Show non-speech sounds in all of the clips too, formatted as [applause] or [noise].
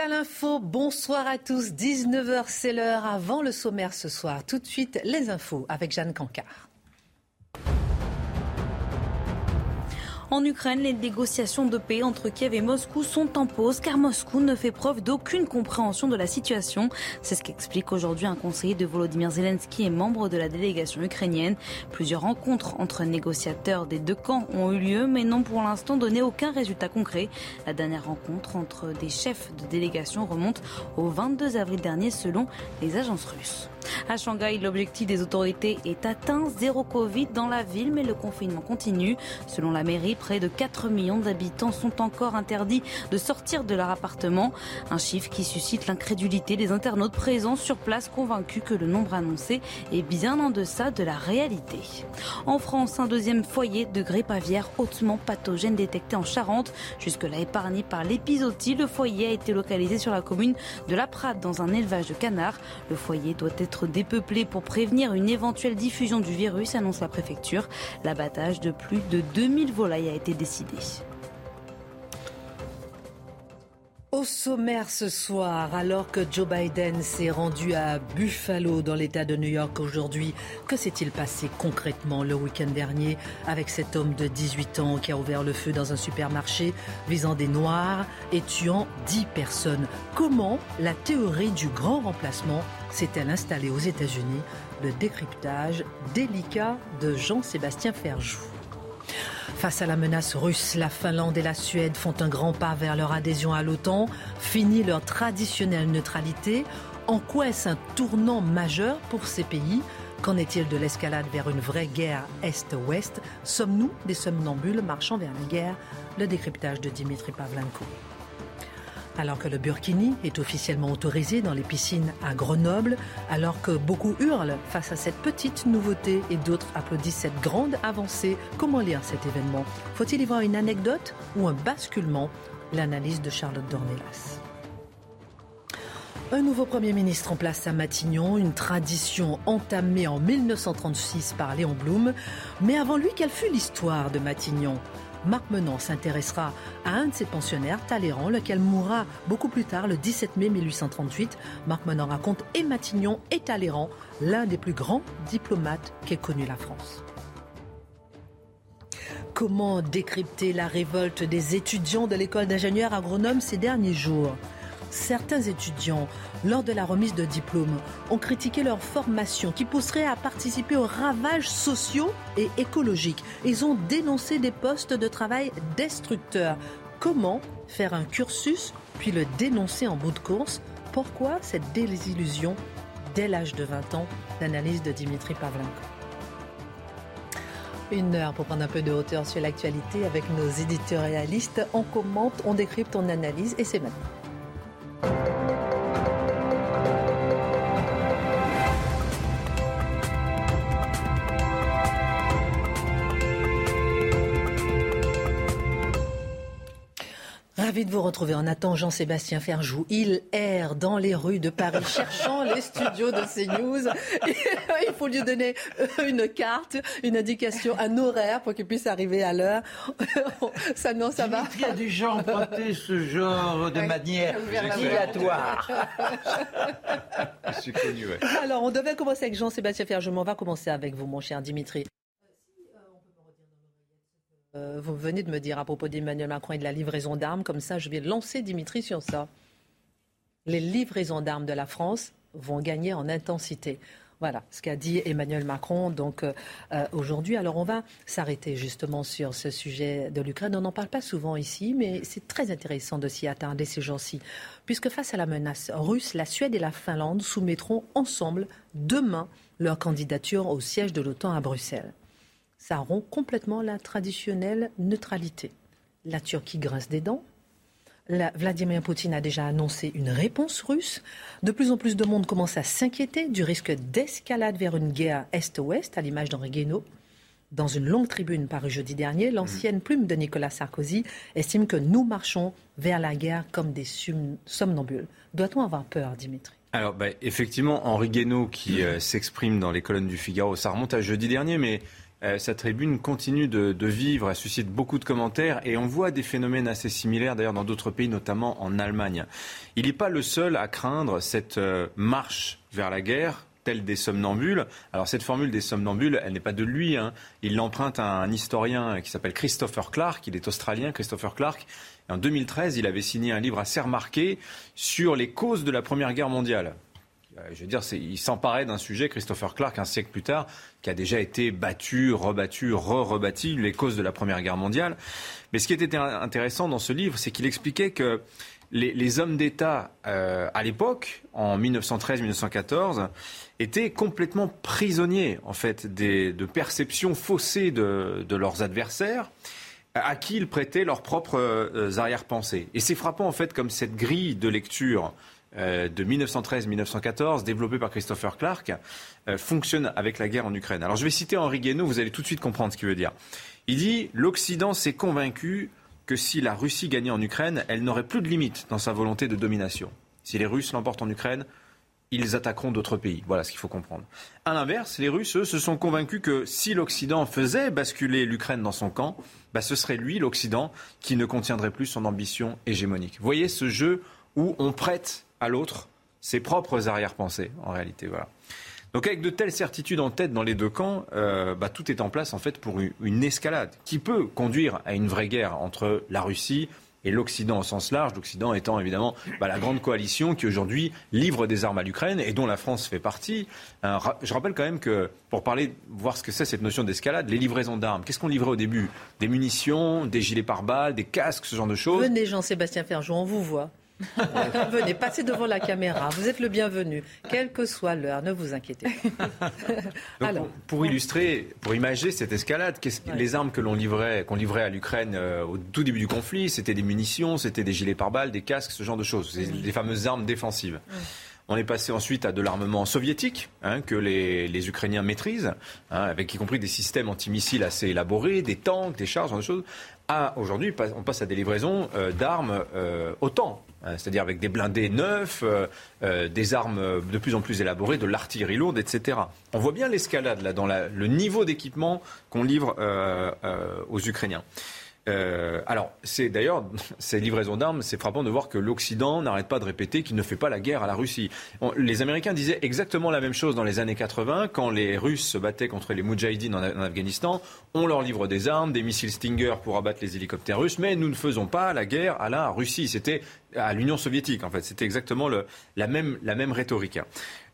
à l'info, bonsoir à tous. 19h, c'est l'heure avant le sommaire ce soir. Tout de suite, les infos avec Jeanne Cancard. En Ukraine, les négociations de paix entre Kiev et Moscou sont en pause car Moscou ne fait preuve d'aucune compréhension de la situation. C'est ce qu'explique aujourd'hui un conseiller de Volodymyr Zelensky et membre de la délégation ukrainienne. Plusieurs rencontres entre négociateurs des deux camps ont eu lieu mais n'ont pour l'instant donné aucun résultat concret. La dernière rencontre entre des chefs de délégation remonte au 22 avril dernier selon les agences russes. À Shanghai, l'objectif des autorités est atteint, zéro Covid dans la ville, mais le confinement continue. Selon la mairie, près de 4 millions d'habitants sont encore interdits de sortir de leur appartement. Un chiffre qui suscite l'incrédulité des internautes présents sur place convaincus que le nombre annoncé est bien en deçà de la réalité. En France, un deuxième foyer de grippe aviaire hautement pathogène détecté en Charente. Jusque-là épargné par l'épizootie, le foyer a été localisé sur la commune de La Prade dans un élevage de canards. Le foyer doit être être dépeuplé pour prévenir une éventuelle diffusion du virus, annonce la préfecture. L'abattage de plus de 2000 volailles a été décidé. Au sommaire ce soir, alors que Joe Biden s'est rendu à Buffalo dans l'État de New York aujourd'hui, que s'est-il passé concrètement le week-end dernier avec cet homme de 18 ans qui a ouvert le feu dans un supermarché visant des Noirs et tuant 10 personnes? Comment la théorie du grand remplacement s'est-elle installée aux États-Unis? Le décryptage délicat de Jean-Sébastien Ferjou. Face à la menace russe, la Finlande et la Suède font un grand pas vers leur adhésion à l'OTAN, fini leur traditionnelle neutralité. En quoi est-ce un tournant majeur pour ces pays? Qu'en est-il de l'escalade vers une vraie guerre Est-Ouest? Sommes-nous des somnambules marchant vers la guerre? Le décryptage de Dimitri Pavlenko. Alors que le burkini est officiellement autorisé dans les piscines à Grenoble, alors que beaucoup hurlent face à cette petite nouveauté et d'autres applaudissent cette grande avancée, comment lire cet événement? Faut-il y voir une anecdote ou un basculement? L'analyse de Charlotte Dornelas. Un nouveau Premier ministre en place à Matignon, une tradition entamée en 1936 par Léon Blum. Mais avant lui, quelle fut l'histoire de Matignon? Marc Menant s'intéressera à un de ses pensionnaires, Talleyrand, lequel mourra beaucoup plus tard, le 17 mai 1838. Marc Menant raconte et Matignon et Talleyrand, l'un des plus grands diplomates qu'ait connu la France. Comment décrypter la révolte des étudiants de l'école d'ingénieurs Grenoble ces derniers jours? Certains étudiants lors de la remise de diplômes, ont critiqué leur formation qui pousserait à participer aux ravages sociaux et écologiques. Ils ont dénoncé des postes de travail destructeurs. Comment faire un cursus puis le dénoncer en bout de course? Pourquoi cette désillusion dès l'âge de 20 ans? L'analyse de Dimitri Pavlenko. Une heure pour prendre un peu de hauteur sur l'actualité avec nos éditorialistes. On commente, on décrypte, on analyse et c'est maintenant. Thank you. Ravi de vous retrouver. En attendant Jean-Sébastien Ferjou, il erre dans les rues de Paris [laughs] cherchant les studios de CNews. [laughs] il faut lui donner une carte, une indication, un horaire pour qu'il puisse arriver à l'heure. [laughs] ça non, ça va. Il y a des gens emprunté ce genre de manière dilatoire. connu, Alors, on devait commencer avec Jean-Sébastien Ferjou, mais on va commencer avec vous, mon cher Dimitri. Euh, vous venez de me dire à propos d'Emmanuel Macron et de la livraison d'armes, comme ça je vais lancer Dimitri sur ça. Les livraisons d'armes de la France vont gagner en intensité. Voilà ce qu'a dit Emmanuel Macron donc euh, euh, aujourd'hui. Alors on va s'arrêter justement sur ce sujet de l'Ukraine. On n'en parle pas souvent ici, mais c'est très intéressant de s'y attarder ces jours-ci, puisque face à la menace russe, la Suède et la Finlande soumettront ensemble demain leur candidature au siège de l'OTAN à Bruxelles ça rompt complètement la traditionnelle neutralité. la Turquie grince des dents. Vladimir Poutine a déjà annoncé une réponse russe. De plus en plus de monde commence à s'inquiéter du risque d'escalade vers une guerre Est-Ouest, à l'image d'Henri Guénaud. Dans une longue tribune parue jeudi dernier, l'ancienne plume de Nicolas Sarkozy estime que nous marchons vers la guerre comme des somnambules. Doit-on avoir peur, Dimitri? Alors, bah, effectivement, Henri Guénaud qui euh, s'exprime dans les colonnes du Figaro, ça remonte à jeudi dernier, mais euh, sa tribune continue de, vivre, elle suscite beaucoup de commentaires et on voit des phénomènes assez similaires d'ailleurs dans d'autres pays, notamment en Allemagne. Il n'est pas le seul à craindre cette euh, marche vers la guerre telle des somnambules. Alors cette formule des somnambules, elle n'est pas de lui. Hein. Il l'emprunte à un historien qui s'appelle Christopher Clark. Il est australien, Christopher Clark. en 2013, il avait signé un livre assez remarqué sur les causes de la Première Guerre mondiale. Euh, je veux dire, il s'emparait d'un sujet, Christopher Clark, un siècle plus tard, qui a déjà été battu, rebattu, re-rebâti, les causes de la Première Guerre mondiale. Mais ce qui était intéressant dans ce livre, c'est qu'il expliquait que les, hommes d'État euh, à l'époque, en 1913-1914, étaient complètement prisonniers en fait de perceptions faussées de, leurs adversaires à qui ils prêtaient leurs propres euh, arrière-pensées. Et c'est frappant en fait comme cette grille de lecture de 1913-1914, développé par Christopher Clark, euh, fonctionne avec la guerre en Ukraine. Alors je vais citer Henri Guénaud, vous allez tout de suite comprendre ce qu'il veut dire. Il dit L'Occident s'est convaincu que si la Russie gagnait en Ukraine, elle n'aurait plus de limites dans sa volonté de domination. Si les Russes l'emportent en Ukraine, ils attaqueront d'autres pays. Voilà ce qu'il faut comprendre. À l'inverse, les Russes, eux, se sont convaincus que si l'Occident faisait basculer l'Ukraine dans son camp, bah, ce serait lui, l'Occident, qui ne contiendrait plus son ambition hégémonique. Voyez ce jeu où on prête à l'autre ses propres arrière-pensées, en réalité. Voilà. Donc avec de telles certitudes en tête dans les deux camps, euh, bah, tout est en place en fait pour une, escalade qui peut conduire à une vraie guerre entre la Russie et l'Occident au sens large, l'Occident étant évidemment bah, la grande coalition qui aujourd'hui livre des armes à l'Ukraine et dont la France fait partie. je rappelle quand même que, pour parler, voir ce que c'est cette notion d'escalade, les livraisons d'armes, qu'est-ce qu'on livrait au début? Des munitions, des gilets pare-balles, des casques, ce genre de choses? Venez Jean-Sébastien Ferjou, on vous voit. Venez, passez devant la caméra. Vous êtes le bienvenu, quelle que soit l'heure. Ne vous inquiétez pas. [laughs] Alors. Pour, illustrer, pour imaginer cette escalade, les armes que l'on livrait, qu'on livrait à l'Ukraine euh, au tout début du conflit, c'était des munitions, c'était des gilets pare-balles, des casques, ce genre de choses. C'est les fameuses armes défensives. On est passé ensuite à de l'armement soviétique hein, que les, Ukrainiens maîtrisent, hein, avec y compris des systèmes antimissiles assez élaborés, des tanks, des chars, ce genre de choses. Aujourd'hui, on passe à des livraisons euh, d'armes euh, OTAN, c'est-à-dire avec des blindés neufs, euh, des armes de plus en plus élaborées, de l'artillerie lourde, etc. On voit bien l'escalade là dans le niveau d'équipement qu'on livre aux Ukrainiens. Euh, alors, c'est d'ailleurs, [laughs] ces livraisons d'armes, c'est frappant de voir que l'Occident n'arrête pas de répéter qu'il ne fait pas la guerre à la Russie. les Américains disaient exactement la même chose dans les années 80, quand les Russes se battaient contre les Moudjahidines en, Afghanistan. On leur livre des armes, des missiles Stinger pour abattre les hélicoptères russes, mais nous ne faisons pas la guerre à la Russie. C'était à l'Union soviétique, en fait. C'était exactement la, même, la même rhétorique.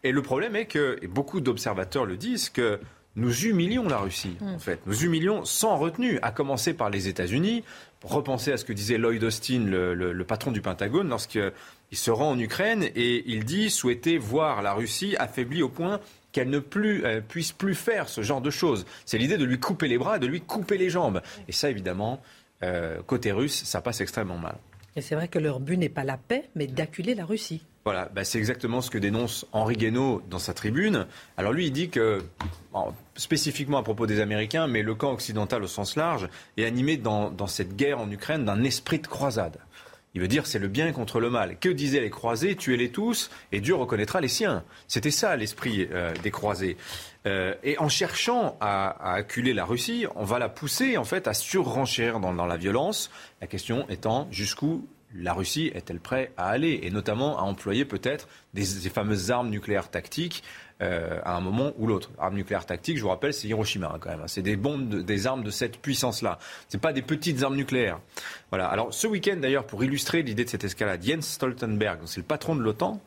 Et le problème est que, et beaucoup d'observateurs le disent, que nous humilions la Russie, en mm. fait. Nous humilions sans retenue, à commencer par les États-Unis. Repenser à ce que disait Lloyd Austin, le, patron du Pentagone, lorsqu'il se rend en Ukraine et il dit souhaiter voir la Russie affaiblie au point qu'elle ne plus, puisse plus faire ce genre de choses. C'est l'idée de lui couper les bras, de lui couper les jambes. Et ça, évidemment, euh, côté russe, ça passe extrêmement mal. Et c'est vrai que leur but n'est pas la paix, mais d'acculer la Russie. Voilà, bah, c'est exactement ce que dénonce Henri Guénaud dans sa tribune. Alors lui, il dit que, spécifiquement à propos des Américains, mais le camp occidental au sens large est animé dans, cette guerre en Ukraine d'un esprit de croisade. Il veut dire c'est le bien contre le mal. Que disaient les croisés Tuez-les tous et Dieu reconnaîtra les siens. C'était ça l'esprit euh, des croisés. Euh, et en cherchant à, acculer la Russie, on va la pousser en fait à surrenchérir dans la violence. La question étant jusqu'où la Russie est-elle prête à aller? Et notamment à employer peut-être des, fameuses armes nucléaires tactiques euh, à un moment ou l'autre. Armes nucléaires tactiques, je vous rappelle, c'est Hiroshima hein, quand même. Hein. C'est des bombes, des armes de cette puissance-là. Ce pas des petites armes nucléaires. Voilà. Alors ce week-end d'ailleurs, pour illustrer l'idée de cette escalade, Jens Stoltenberg, c'est le patron de l'OTAN,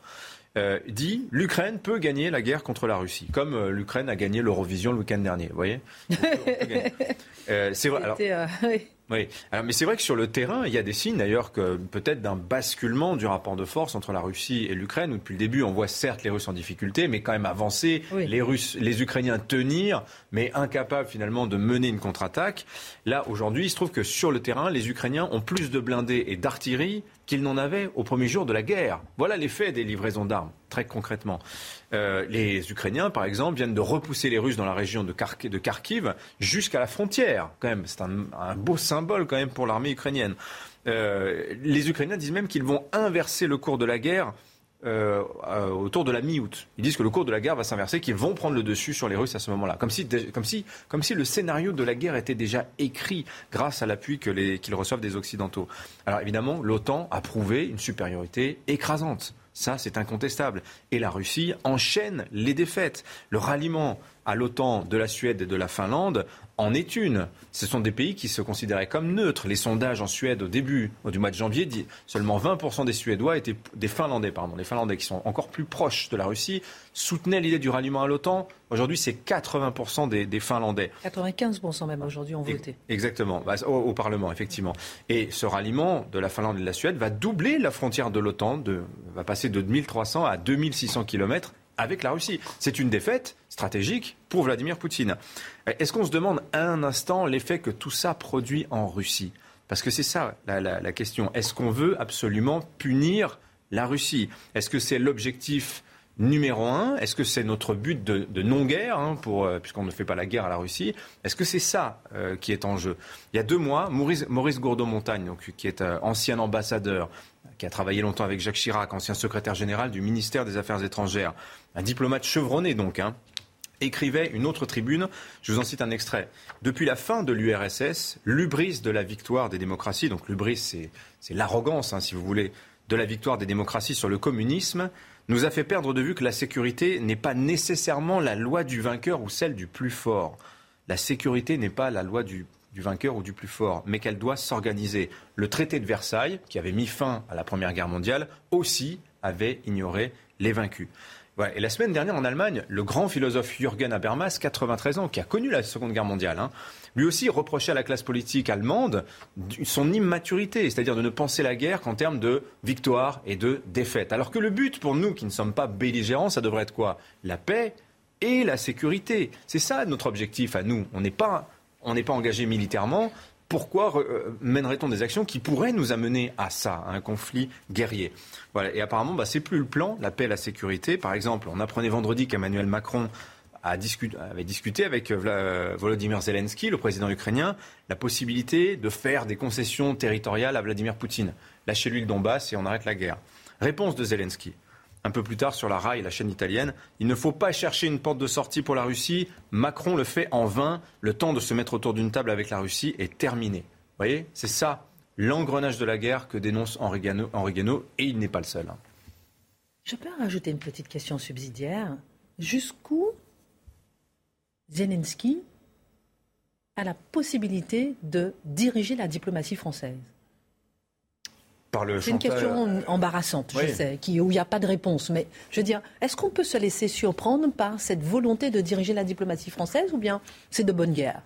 euh, dit l'Ukraine peut gagner la guerre contre la Russie, comme euh, l'Ukraine a gagné l'Eurovision le week-end dernier. Vous voyez? [laughs] C'est vrai. Alors, [laughs] Oui, Alors, mais c'est vrai que sur le terrain, il y a des signes d'ailleurs que peut-être d'un basculement du rapport de force entre la Russie et l'Ukraine, où depuis le début, on voit certes les Russes en difficulté, mais quand même avancer, les Russes, les Ukrainiens tenir, mais incapables finalement de mener une contre-attaque. Là, aujourd'hui, il se trouve que sur le terrain, les Ukrainiens ont plus de blindés et d'artillerie qu'ils n'en avaient au premier jour de la guerre. Voilà l'effet des livraisons d'armes, très concrètement. Euh, les Ukrainiens, par exemple, viennent de repousser les Russes dans la région de, Kharkiv jusqu'à la frontière. Quand même, c'est un, beau symbole quand même pour l'armée ukrainienne. Euh, les Ukrainiens disent même qu'ils vont inverser le cours de la guerre euh, autour de la mi-août. Ils disent que le cours de la guerre va s'inverser, qu'ils vont prendre le dessus sur les Russes à ce moment-là. Comme si, comme, si, comme si le scénario de la guerre était déjà écrit grâce à l'appui qu'ils reçoivent des Occidentaux. Alors évidemment, l'OTAN a prouvé une supériorité écrasante. Ça, c'est incontestable. Et la Russie enchaîne les défaites. Le ralliement à l'OTAN de la Suède et de la Finlande en est une. Ce sont des pays qui se considéraient comme neutres. Les sondages en Suède au début du mois de janvier disent seulement 20% des Suédois étaient des Finlandais, pardon, les Finlandais qui sont encore plus proches de la Russie soutenaient l'idée du ralliement à l'OTAN. Aujourd'hui, c'est 80% des, Finlandais. 95% même aujourd'hui ont voté. Exactement, bah, au, Parlement, effectivement. Et ce ralliement de la Finlande et de la Suède va doubler la frontière de l'OTAN, va passer de 2300 à 2600 km avec la Russie. C'est une défaite stratégique pour Vladimir Poutine. Est-ce qu'on se demande un instant l'effet que tout ça produit en Russie? Parce que c'est ça la, question. Est-ce qu'on veut absolument punir la Russie? Est-ce que c'est l'objectif numéro un? Est-ce que c'est notre but de, non-guerre, hein, euh, puisqu'on ne fait pas la guerre à la Russie? Est-ce que c'est ça euh, qui est en jeu? Il y a deux mois, Maurice, Maurice Gourdeau-Montagne, qui est euh, ancien ambassadeur, qui a travaillé longtemps avec Jacques Chirac, ancien secrétaire général du ministère des Affaires étrangères, un diplomate chevronné donc, hein, écrivait une autre tribune, je vous en cite un extrait. Depuis la fin de l'URSS, l'ubris de la victoire des démocraties, donc l'ubris c'est l'arrogance, hein, si vous voulez, de la victoire des démocraties sur le communisme, nous a fait perdre de vue que la sécurité n'est pas nécessairement la loi du vainqueur ou celle du plus fort. La sécurité n'est pas la loi du, vainqueur ou du plus fort, mais qu'elle doit s'organiser. Le traité de Versailles, qui avait mis fin à la Première Guerre mondiale, aussi avait ignoré les vaincus. Et la semaine dernière en Allemagne, le grand philosophe Jürgen Habermas, 93 ans, qui a connu la Seconde Guerre mondiale, hein, lui aussi reprochait à la classe politique allemande son immaturité, c'est-à-dire de ne penser la guerre qu'en termes de victoire et de défaite. Alors que le but pour nous qui ne sommes pas belligérants, ça devrait être quoi? La paix et la sécurité. C'est ça notre objectif à nous. On n'est pas, on n'est pas engagé militairement. Pourquoi euh, mènerait-on des actions qui pourraient nous amener à ça, à un conflit guerrier? Voilà. Et apparemment, bah, c'est plus le plan, la paix la sécurité. Par exemple, on apprenait vendredi qu'Emmanuel Macron avait discuté avec euh, Volodymyr Zelensky, le président ukrainien, la possibilité de faire des concessions territoriales à Vladimir Poutine. Lâchez-lui le Donbass et on arrête la guerre. Réponse de Zelensky. Un peu plus tard, sur la RAI, la chaîne italienne, il ne faut pas chercher une porte de sortie pour la Russie. Macron le fait en vain. Le temps de se mettre autour d'une table avec la Russie est terminé. Vous voyez, c'est ça l'engrenage de la guerre que dénonce Henri Guénaud, et il n'est pas le seul. Hein. Je peux rajouter une petite question subsidiaire. Jusqu'où Zelensky a la possibilité de diriger la diplomatie française? C'est une question embarrassante, je sais, qui, où il n'y a pas de réponse. Mais je veux dire, est-ce qu'on peut se laisser surprendre par cette volonté de diriger la diplomatie française ou bien c'est de bonne guerre?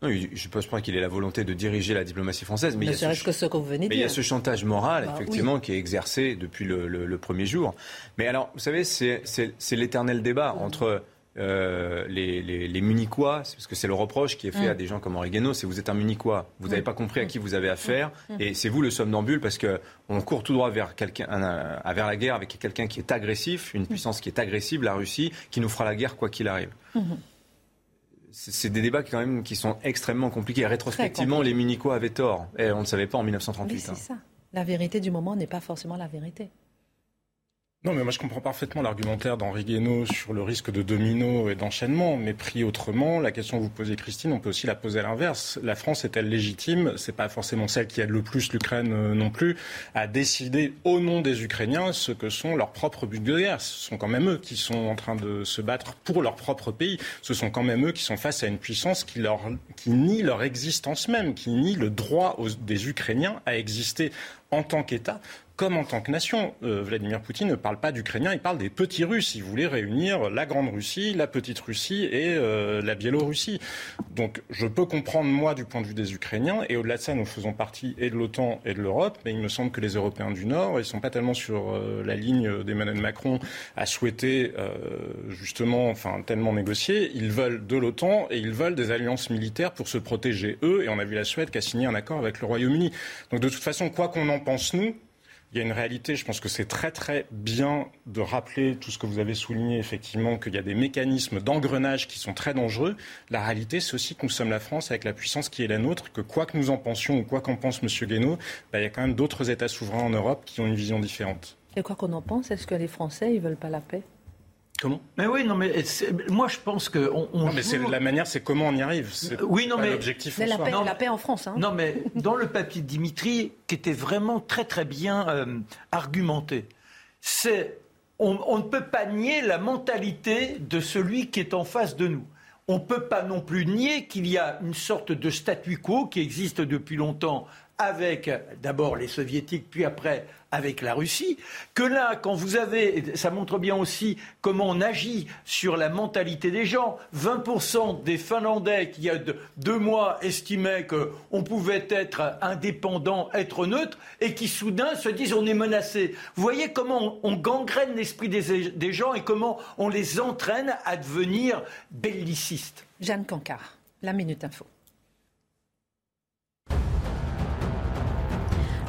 Non, je ne pense pas qu'il ait la volonté de diriger la diplomatie française, mais, il y, a ce, que ce que vous venez mais il y a ce chantage moral, bah effectivement, qui est exercé depuis le, le, premier jour. Mais alors, vous savez, c'est l'éternel débat entre euh, les, les, Munichois, parce que c'est le reproche qui est fait à mm. des gens comme Henri Guénaud, c'est vous êtes un Munichois, vous n'avez mm. pas compris à qui vous avez affaire, mm. et c'est vous le somnambule parce qu'on court tout droit vers, quelqu'un, vers la guerre avec quelqu'un qui est agressif, une puissance qui est agressive, la Russie, qui nous fera la guerre quoi qu'il arrive. Mm-hmm. C'est des débats qui, quand même, qui sont extrêmement compliqués. Rétrospectivement, les Munichois avaient tort. Et on ne savait pas en 1938. c'est hein. ça. La vérité du moment n'est pas forcément la vérité. Non, mais moi je comprends parfaitement l'argumentaire d'Henri Guénaud sur le risque de domino et d'enchaînement, mais pris autrement, la question que vous posez Christine, on peut aussi la poser à l'inverse. La France est-elle légitime? C'est pas forcément celle qui aide le plus l'Ukraine euh, non plus, à décider au nom des Ukrainiens ce que sont leurs propres buts de guerre. Ce sont quand même eux qui sont en train de se battre pour leur propre pays. Ce sont quand même eux qui sont face à une puissance qui, leur, qui nie leur existence même, qui nie le droit des Ukrainiens à exister en tant qu'État comme en tant que nation. Euh, Vladimir Poutine ne parle pas d'Ukrainiens, il parle des petits Russes. Il voulait réunir la Grande Russie, la Petite Russie et euh, la Biélorussie. Donc je peux comprendre, moi, du point de vue des Ukrainiens, et au-delà de ça, nous faisons partie et de l'OTAN et de l'Europe, mais il me semble que les Européens du Nord, ils ne sont pas tellement sur euh, la ligne d'Emmanuel Macron à souhaiter justement, enfin, tellement négocier. Ils veulent de l'OTAN et ils veulent des alliances militaires pour se protéger eux. Et on a vu la Suède qui a signé un accord avec le Royaume-Uni. Donc de toute façon, quoi qu'on en pense, nous, il y a une réalité, je pense que c'est très très bien de rappeler tout ce que vous avez souligné, effectivement, qu'il y a des mécanismes d'engrenage qui sont très dangereux. La réalité, c'est aussi que nous sommes la France avec la puissance qui est la nôtre, que quoi que nous en pensions ou quoi qu'en pense M. Guénaud, bah, il y a quand même d'autres États souverains en Europe qui ont une vision différente. Et quoi qu'on en pense, est-ce que les Français, ils veulent pas la paix? Comment Mais oui, non, mais moi je pense que on, non, mais c'est la manière, c'est comment on y arrive. Oui, non, mais l'objectif. la, paix, la paix en France. Hein. Non, mais dans le papier de Dimitri, qui était vraiment très très bien euh, argumenté, c'est on, on ne peut pas nier la mentalité de celui qui est en face de nous. On ne peut pas non plus nier qu'il y a une sorte de statu quo qui existe depuis longtemps avec d'abord les soviétiques, puis après avec la Russie, que là, quand vous avez, ça montre bien aussi comment on agit sur la mentalité des gens. 20% des Finlandais qui, il y a deux mois, estimaient qu'on pouvait être indépendant, être neutre, et qui soudain se disent on est menacé. Vous voyez comment on, gangrène l'esprit des, gens et comment on les entraîne à devenir bellicistes. Jeanne Cancard, la Minute Info.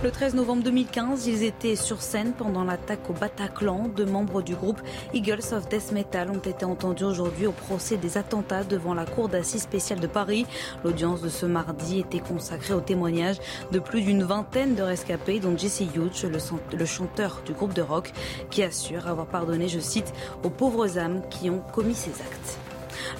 Le 13 novembre 2015, ils étaient sur scène pendant l'attaque au Bataclan. Deux membres du groupe Eagles of Death Metal ont été entendus aujourd'hui au procès des attentats devant la Cour d'assises spéciale de Paris. L'audience de ce mardi était consacrée au témoignage de plus d'une vingtaine de rescapés, dont Jesse Hughes, le chanteur du groupe de rock, qui assure avoir pardonné, je cite, aux pauvres âmes qui ont commis ces actes.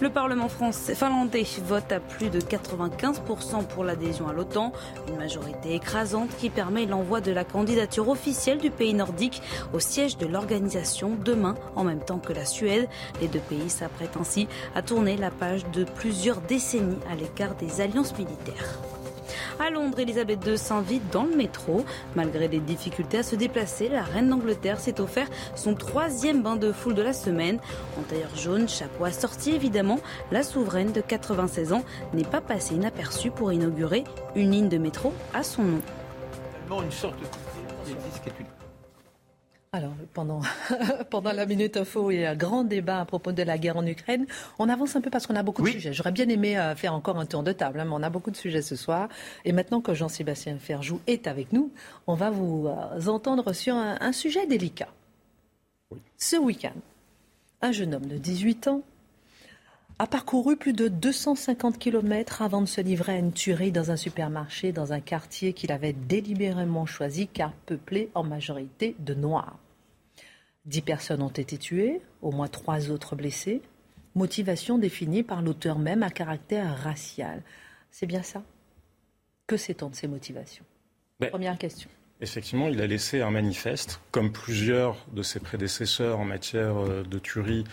Le Parlement finlandais vote à plus de 95% pour l'adhésion à l'OTAN, une majorité écrasante qui permet l'envoi de la candidature officielle du pays nordique au siège de l'organisation demain, en même temps que la Suède. Les deux pays s'apprêtent ainsi à tourner la page de plusieurs décennies à l'écart des alliances militaires. À Londres, Elisabeth II s'invite dans le métro. Malgré des difficultés à se déplacer, la reine d'Angleterre s'est offert son troisième bain de foule de la semaine. En tailleur jaune, chapeau assorti évidemment, la souveraine de 96 ans n'est pas passée inaperçue pour inaugurer une ligne de métro à son nom. Alors, pendant, [laughs] pendant la Minute Info, il y a un grand débat à propos de la guerre en Ukraine. On avance un peu parce qu'on a beaucoup de sujets. J'aurais bien aimé euh, faire encore un tour de table, hein, mais on a beaucoup de sujets ce soir. Et maintenant que Jean-Sébastien Ferjou est avec nous, on va vous euh, entendre sur un, sujet délicat. Ce week-end, un jeune homme de 18 ans a parcouru plus de 250 km avant de se livrer à une tuerie dans un supermarché dans un quartier qu'il avait délibérément choisi car peuplé en majorité de Noirs. Dix personnes ont été tuées, au moins trois autres blessées. Motivation définie par l'auteur même à caractère racial. C'est bien ça? Que sait-on de ces motivations? Ben, Première question. Effectivement, il a laissé un manifeste, comme plusieurs de ses prédécesseurs en matière euh, de tuerie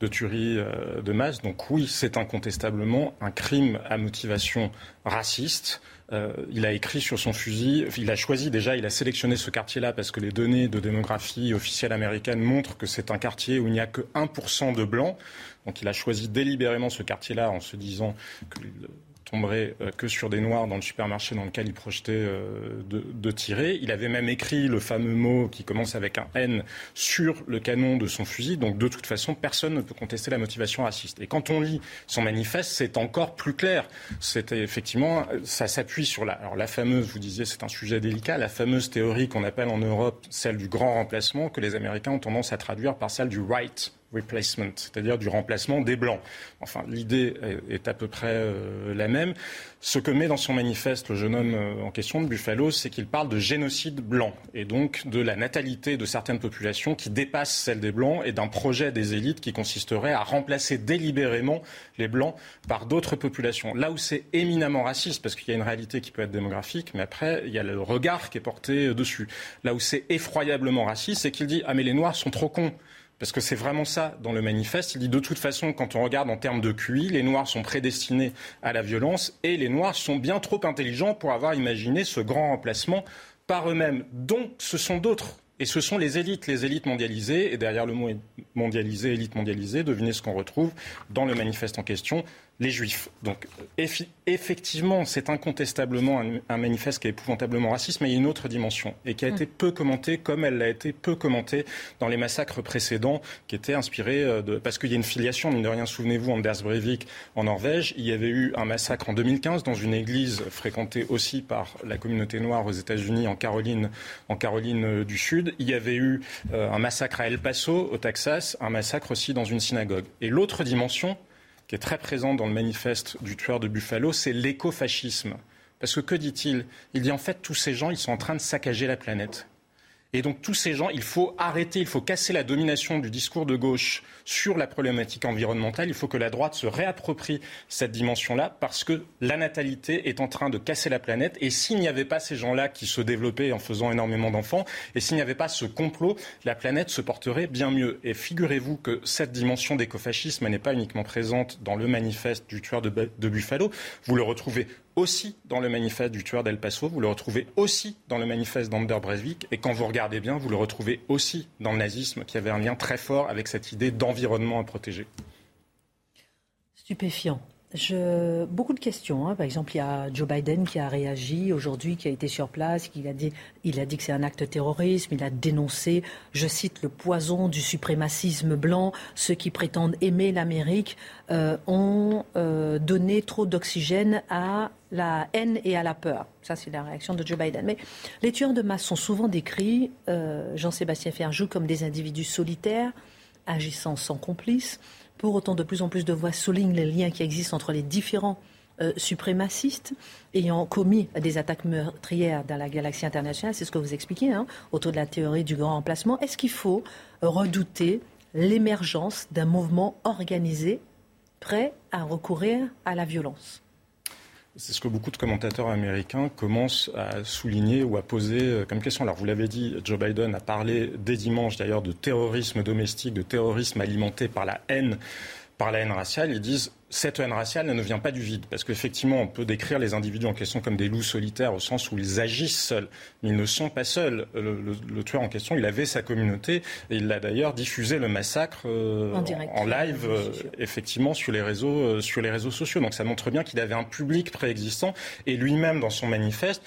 de tuerie euh, de masse. Donc oui, c'est incontestablement un crime à motivation raciste. Euh, il a écrit sur son fusil, il a choisi déjà, il a sélectionné ce quartier-là parce que les données de démographie officielle américaine montrent que c'est un quartier où il n'y a que 1% de blancs. Donc il a choisi délibérément ce quartier-là en se disant que tomberait euh, que sur des noirs dans le supermarché dans lequel il projetait euh, de, tirer. Il avait même écrit le fameux mot qui commence avec un N sur le canon de son fusil. Donc de toute façon, personne ne peut contester la motivation raciste. Et quand on lit son manifeste, c'est encore plus clair. C'était effectivement, ça s'appuie sur la, alors la fameuse, vous disiez, c'est un sujet délicat, la fameuse théorie qu'on appelle en Europe celle du grand remplacement, que les Américains ont tendance à traduire par celle du right replacement, c'est-à-dire du remplacement des blancs. Enfin, l'idée est à peu près euh, la même. Ce que met dans son manifeste le jeune homme euh, en question de Buffalo, c'est qu'il parle de génocide blanc et donc de la natalité de certaines populations qui dépassent celle des blancs et d'un projet des élites qui consisterait à remplacer délibérément les blancs par d'autres populations. Là où c'est éminemment raciste, parce qu'il y a une réalité qui peut être démographique, mais après, il y a le regard qui est porté dessus. Là où c'est effroyablement raciste, c'est qu'il dit Ah, mais les Noirs sont trop cons. Parce que c'est vraiment ça dans le manifeste. Il dit de toute façon, quand on regarde en termes de QI, les Noirs sont prédestinés à la violence et les Noirs sont bien trop intelligents pour avoir imaginé ce grand remplacement par eux-mêmes. Donc ce sont d'autres. Et ce sont les élites, les élites mondialisées. Et derrière le mot mondialisé, élite mondialisée, devinez ce qu'on retrouve dans le manifeste en question les juifs. Donc effectivement, c'est incontestablement un, manifeste qui est épouvantablement raciste, mais il y a une autre dimension et qui a été peu commentée comme elle l'a été peu commentée dans les massacres précédents qui étaient inspirés euh, de... Parce qu'il y a une filiation, mine de rien, souvenez-vous, Anders Breivik en Norvège, il y avait eu un massacre en 2015 dans une église fréquentée aussi par la communauté noire aux États-Unis en Caroline, en Caroline euh, du Sud. Il y avait eu euh, un massacre à El Paso, au Texas, un massacre aussi dans une synagogue. Et l'autre dimension, qui est très présent dans le manifeste du tueur de Buffalo, c'est l'écofascisme. Parce que que dit-il? Il dit en fait tous ces gens, ils sont en train de saccager la planète. Et donc tous ces gens, il faut arrêter, il faut casser la domination du discours de gauche sur la problématique environnementale. Il faut que la droite se réapproprie cette dimension-là parce que la natalité est en train de casser la planète. Et s'il n'y avait pas ces gens-là qui se développaient en faisant énormément d'enfants, et s'il n'y avait pas ce complot, la planète se porterait bien mieux. Et figurez-vous que cette dimension d'écofascisme n'est pas uniquement présente dans le manifeste du tueur de, de Buffalo. Vous le retrouvez aussi dans le manifeste du tueur d'El Paso, vous le retrouvez aussi dans le manifeste d'Ander Breivik, et quand vous regardez bien, vous le retrouvez aussi dans le nazisme, qui avait un lien très fort avec cette idée d'environnement à protéger. Stupéfiant. Beaucoup de questions. Hein. Par exemple, il y a Joe Biden qui a réagi aujourd'hui, qui a été sur place, qui a dit, il a dit que c'est un acte terrorisme. Il a dénoncé, je cite, le poison du suprémacisme blanc. Ceux qui prétendent aimer l'Amérique euh, ont euh, donné trop d'oxygène à la haine et à la peur. Ça, c'est la réaction de Joe Biden. Mais les tueurs de masse sont souvent décrits, euh, Jean-Sébastien Ferjou, comme des individus solitaires, agissant sans complice. Pour autant, de plus en plus de voix soulignent les liens qui existent entre les différents euh, suprémacistes ayant commis des attaques meurtrières dans la galaxie internationale. C'est ce que vous expliquez hein, autour de la théorie du grand emplacement. Est-ce qu'il faut redouter l'émergence d'un mouvement organisé prêt à recourir à la violence? C'est ce que beaucoup de commentateurs américains commencent à souligner ou à poser euh, comme question. Alors vous l'avez dit, Joe Biden a parlé dès dimanche d'ailleurs de terrorisme domestique, de terrorisme alimenté par la haine par la haine raciale, ils disent cette haine raciale ne vient pas du vide, parce qu'effectivement, on peut décrire les individus en question comme des loups solitaires au sens où ils agissent seuls, mais ils ne sont pas seuls. Le, tueur en question, il avait sa communauté, et il a d'ailleurs diffusé le massacre euh, en, live, euh, effectivement, sur les, réseaux, euh, sur les réseaux sociaux. Donc ça montre bien qu'il avait un public préexistant, et lui-même, dans son manifeste,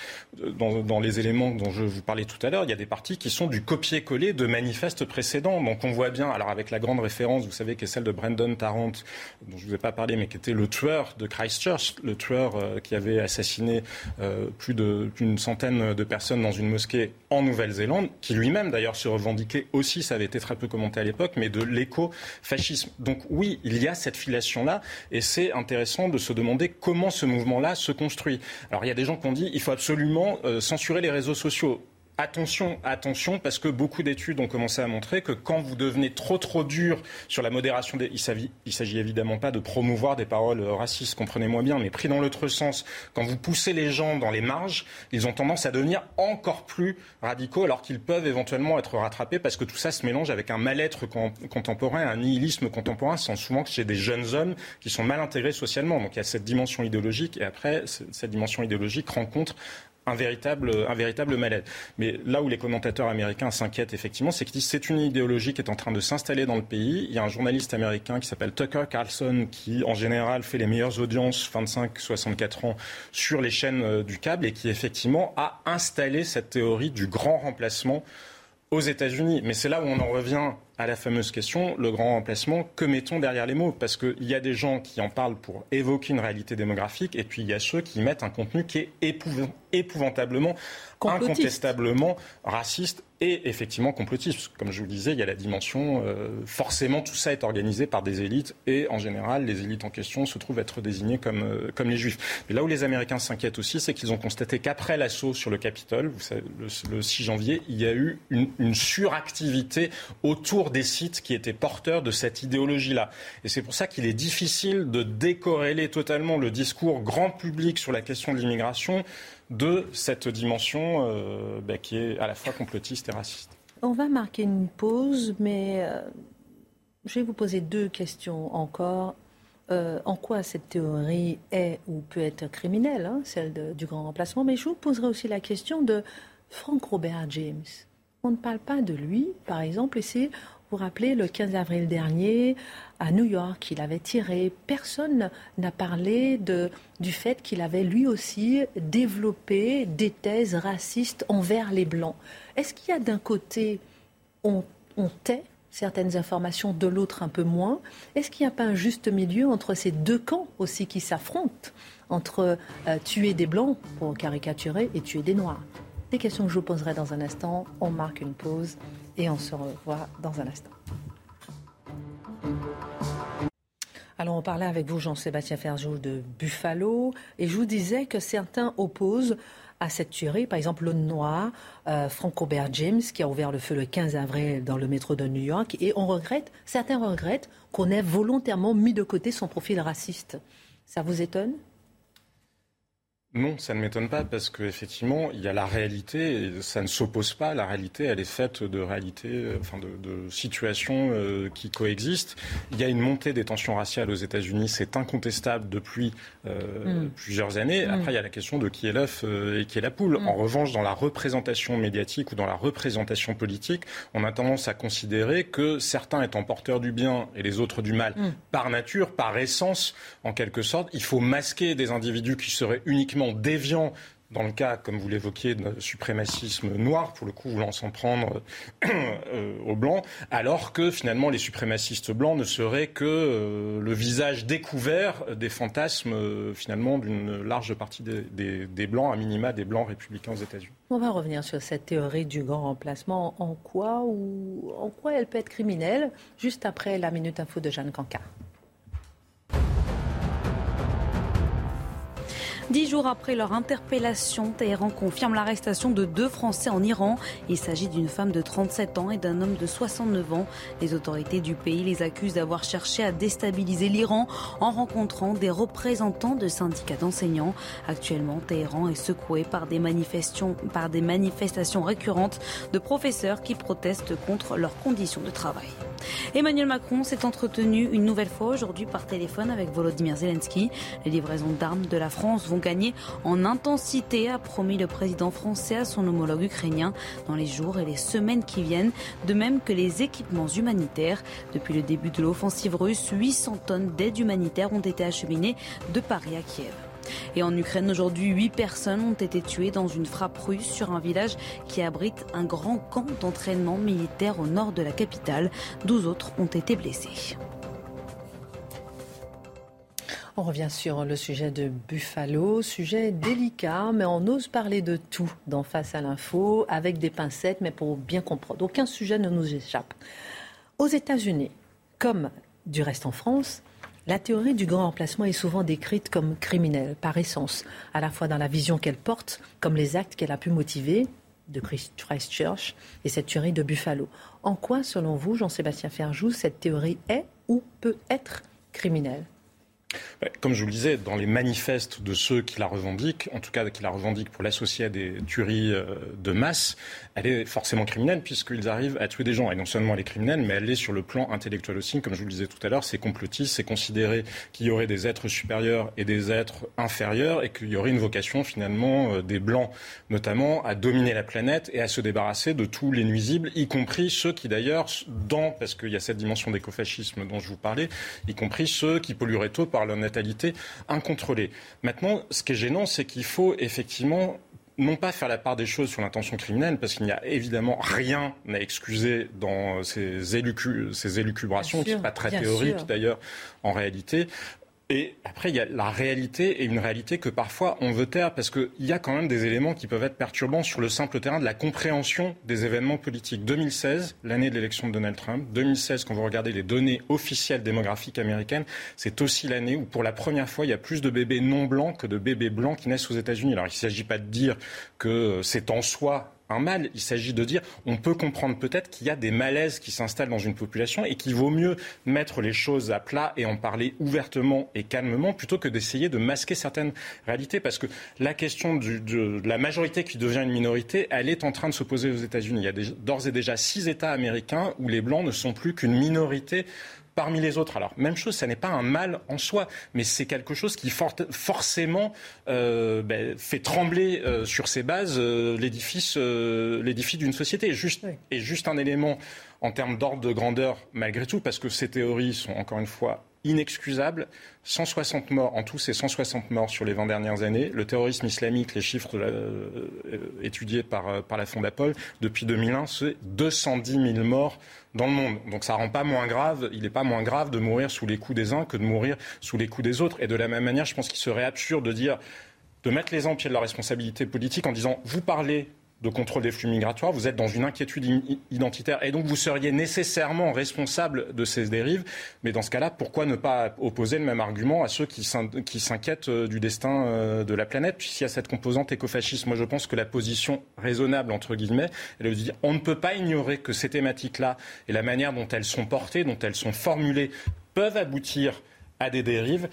dans, dans, les éléments dont je vous parlais tout à l'heure, il y a des parties qui sont du copier-coller de manifestes précédents. Donc on voit bien, alors avec la grande référence, vous savez, qui est celle de Brandon Tarrant, dont je ne vous ai pas parlé, mais qui était le tueur de Christchurch, le tueur euh, qui avait assassiné euh, plus d'une centaine de personnes dans une mosquée en Nouvelle-Zélande, qui lui-même d'ailleurs se revendiquait aussi, ça avait été très peu commenté à l'époque, mais de l'éco-fascisme. Donc oui, il y a cette filiation-là, et c'est intéressant de se demander comment ce mouvement-là se construit. Alors il y a des gens qui ont dit il faut absolument euh, censurer les réseaux sociaux. Attention, attention, parce que beaucoup d'études ont commencé à montrer que quand vous devenez trop trop dur sur la modération, des... il s'agit évidemment pas de promouvoir des paroles racistes, comprenez-moi bien, mais pris dans l'autre sens, quand vous poussez les gens dans les marges, ils ont tendance à devenir encore plus radicaux, alors qu'ils peuvent éventuellement être rattrapés, parce que tout ça se mélange avec un mal-être contemporain, un nihilisme contemporain, sans souvent que chez des jeunes hommes qui sont mal intégrés socialement. Donc il y a cette dimension idéologique, et après, cette dimension idéologique rencontre un véritable, un véritable malaise. Mais là où les commentateurs américains s'inquiètent effectivement, c'est qu'ils c'est une idéologie qui est en train de s'installer dans le pays. Il y a un journaliste américain qui s'appelle Tucker Carlson qui, en général, fait les meilleures audiences 25-64 ans sur les chaînes euh, du câble et qui, effectivement, a installé cette théorie du grand remplacement aux États-Unis. Mais c'est là où on en revient à la fameuse question, le grand remplacement, que mettons derrière les mots? Parce qu'il y a des gens qui en parlent pour évoquer une réalité démographique, et puis il y a ceux qui mettent un contenu qui est épouvantablement, incontestablement raciste et effectivement complotiste. Comme je vous le disais, il y a la dimension, euh, forcément tout ça est organisé par des élites, et en général, les élites en question se trouvent être désignées comme, euh, comme les juifs. Mais là où les Américains s'inquiètent aussi, c'est qu'ils ont constaté qu'après l'assaut sur le Capitole, vous savez, le, 6 janvier, il y a eu une, une suractivité autour des sites qui étaient porteurs de cette idéologie-là. Et c'est pour ça qu'il est difficile de décorréler totalement le discours grand public sur la question de l'immigration de cette dimension euh, bah, qui est à la fois complotiste et raciste. On va marquer une pause, mais euh, je vais vous poser deux questions encore. Euh, en quoi cette théorie est ou peut être criminelle, hein, celle du grand remplacement, mais je vous poserai aussi la question de Frank Robert James. On ne parle pas de lui, par exemple, et c'est, vous vous rappelez, le 15 avril dernier, à New York, il avait tiré. Personne n'a parlé du fait qu'il avait lui aussi développé des thèses racistes envers les Blancs. Est-ce qu'il y a d'un côté, on, on tait certaines informations, de l'autre un peu moins? Est-ce qu'il n'y a pas un juste milieu entre ces deux camps aussi qui s'affrontent, entre euh, tuer des blancs, pour caricaturer, et tuer des noirs? Des questions que je vous poserai dans un instant. On marque une pause et on se revoit dans un instant. Alors on parlait avec vous, Jean-Sébastien Ferjou, de Buffalo, et je vous disais que certains opposent à cette tuerie. Par exemple, l'homme noir, euh, Frank Robert James, qui a ouvert le feu le 15 avril dans le métro de New York. Et on regrette, certains regrettent qu'on ait volontairement mis de côté son profil raciste. Ça vous étonne? Non, ça ne m'étonne pas parce qu'effectivement, il y a la réalité et ça ne s'oppose pas. La réalité, elle est faite de réalités, enfin de, de situations euh, qui coexistent. Il y a une montée des tensions raciales aux États-Unis, c'est incontestable depuis euh, mm. plusieurs années. Mm. Après, il y a la question de qui est l'œuf euh, et qui est la poule. Mm. En revanche, dans la représentation médiatique ou dans la représentation politique, on a tendance à considérer que certains étant porteurs du bien et les autres du mal, par nature, par essence, en quelque sorte, il faut masquer des individus qui seraient uniquement déviant dans le cas, comme vous l'évoquiez, de suprémacisme noir, pour le coup, voulant s'en prendre euh, aux Blancs, alors que finalement les suprémacistes blancs ne seraient que euh, le visage découvert des fantasmes euh, finalement d'une large partie des, des, Blancs, à minima des Blancs républicains aux États-Unis. On va revenir sur cette théorie du grand remplacement. En quoi, ou, en quoi elle peut être criminelle, juste après la Minute Info de Jeanne Cancard? Dix jours après leur interpellation, Téhéran confirme l'arrestation de deux Français en Iran. Il s'agit d'une femme de 37 ans et d'un homme de 69 ans. Les autorités du pays les accusent d'avoir cherché à déstabiliser l'Iran en rencontrant des représentants de syndicats d'enseignants. Actuellement, Téhéran est secoué par des, manifestations, par des manifestations récurrentes de professeurs qui protestent contre leurs conditions de travail. Emmanuel Macron s'est entretenu une nouvelle fois aujourd'hui par téléphone avec Volodymyr Zelensky. Les livraisons d'armes de la France vont gagner en intensité, a promis le président français à son homologue ukrainien dans les jours et les semaines qui viennent, de même que les équipements humanitaires. Depuis le début de l'offensive russe, 800 tonnes d'aide humanitaire ont été acheminées de Paris à Kiev. Et en Ukraine, aujourd'hui, 8 personnes ont été tuées dans une frappe russe sur un village qui abrite un grand camp d'entraînement militaire au nord de la capitale. 12 autres ont été blessés. On revient sur le sujet de Buffalo, sujet délicat, mais on ose parler de tout dans Face à l'info, avec des pincettes, mais pour bien comprendre. Aucun sujet ne nous échappe. Aux États-Unis, comme du reste en France, la théorie du grand remplacement est souvent décrite comme criminelle, par essence, à la fois dans la vision qu'elle porte, comme les actes qu'elle a pu motiver, de Christchurch et cette théorie de Buffalo. En quoi, selon vous, Jean-Sébastien Ferjou, cette théorie est ou peut être criminelle? Comme je vous le disais, dans les manifestes de ceux qui la revendiquent, en tout cas qui la revendiquent pour l'associer à des tueries euh, de masse, elle est forcément criminelle puisqu'ils arrivent à tuer des gens. Et non seulement elle est criminelle, mais elle est sur le plan intellectuel aussi. Comme je vous le disais tout à l'heure, c'est complotiste, c'est considérer qu'il y aurait des êtres supérieurs et des êtres inférieurs et qu'il y aurait une vocation finalement euh, des Blancs notamment à dominer la planète et à se débarrasser de tous les nuisibles, y compris ceux qui d'ailleurs, dans, parce qu'il y a cette dimension d'écofascisme dont je vous parlais, y compris ceux qui pollueraient tôt par leur natalité incontrôlée. Maintenant, ce qui est gênant, c'est qu'il faut effectivement non pas faire la part des choses sur l'intention criminelle, parce qu'il n'y a évidemment rien à excuser dans ces, élucubrations, qui ne sont pas très théoriques d'ailleurs en réalité. Et après, il y a la réalité et une réalité que parfois on veut taire parce qu'il y a quand même des éléments qui peuvent être perturbants sur le simple terrain de la compréhension des événements politiques. 2016, l'année de l'élection de Donald Trump. 2016, quand vous regardez les données officielles démographiques américaines, c'est aussi l'année où pour la première fois, il y a plus de bébés non blancs que de bébés blancs qui naissent aux États-Unis. Alors il ne s'agit pas de dire que c'est en soi Il s'agit de dire, on peut comprendre peut-être qu'il y a des malaises qui s'installent dans une population et qu'il vaut mieux mettre les choses à plat et en parler ouvertement et calmement plutôt que d'essayer de masquer certaines réalités. Parce que la question de, la majorité qui devient une minorité, elle est en train de se poser aux États-Unis. Il y a d'ores et déjà six États américains où les Blancs ne sont plus qu'une minorité parmi les autres. Alors, même chose, ça n'est pas un mal en soi, mais c'est quelque chose qui forcément euh, ben, fait trembler euh, sur ses bases euh, l'édifice d'une société. Juste, Et juste un élément en termes d'ordre de grandeur, malgré tout, parce que ces théories sont encore une fois inexcusable. 160 morts, en tout, c'est 160 morts sur les 20 dernières années. Le terrorisme islamique, les chiffres euh, étudiés par, euh, par la Fondapol, depuis 2001, c'est 210 000 morts dans le monde. Donc ça rend pas moins grave, il n'est pas moins grave de mourir sous les coups des uns que de mourir sous les coups des autres. Et de la même manière, je pense qu'il serait absurde de dire de mettre les gens au pied de leur responsabilité politique en disant vous parlez de contrôle des flux migratoires, vous êtes dans une inquiétude identitaire. Et donc vous seriez nécessairement responsable de ces dérives. Mais dans ce cas-là, pourquoi ne pas opposer le même argument à ceux qui s'inquiètent euh, du destin euh, de la planète? Puisqu'il y a cette composante écofasciste, moi je pense que la position raisonnable, entre guillemets, elle est de dire on ne peut pas ignorer que ces thématiques-là et la manière dont elles sont portées, dont elles sont formulées, peuvent aboutir à des dérives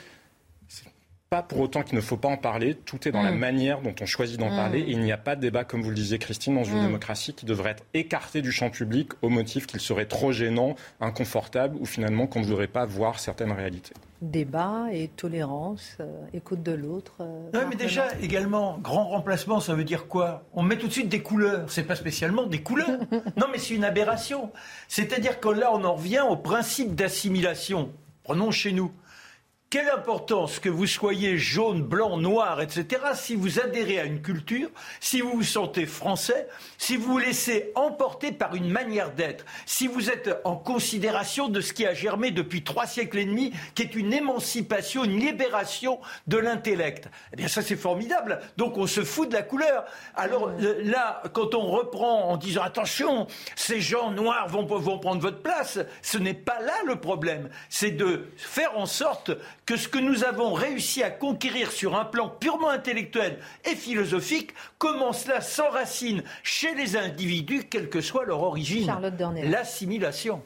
pas pour autant qu'il ne faut pas en parler. Tout est dans la mm. manière dont on choisit d'en parler. Mm. il n'y a pas de débat, comme vous le disiez, Christine, dans une mm. démocratie qui devrait être écarté du champ public au motif qu'il serait trop gênant, inconfortable ou finalement qu'on ne voudrait pas voir certaines réalités. Débat et tolérance, euh, écoute de l'autre. Euh, non, mais déjà, également, grand remplacement, ça veut dire quoi? On met tout de suite des couleurs. C'est pas spécialement des couleurs. [laughs] non, mais c'est une aberration. C'est-à-dire que là, on en revient au principe d'assimilation. Prenons chez nous. Quelle importance que vous soyez jaune, blanc, noir, etc., si vous adhérez à une culture, si vous vous sentez français, si vous vous laissez emporter par une manière d'être, si vous êtes en considération de ce qui a germé depuis trois siècles et demi, qui est une émancipation, une libération de l'intellect. Eh bien, ça, c'est formidable. Donc, on se fout de la couleur. Alors euh, là, quand on reprend en disant attention, ces gens noirs vont, vont prendre votre place, ce n'est pas là le problème. C'est de faire en sorte que ce que nous avons réussi à conquérir sur un plan purement intellectuel et philosophique, comment cela s'enracine chez les individus, quelle que soit leur origine. L'assimilation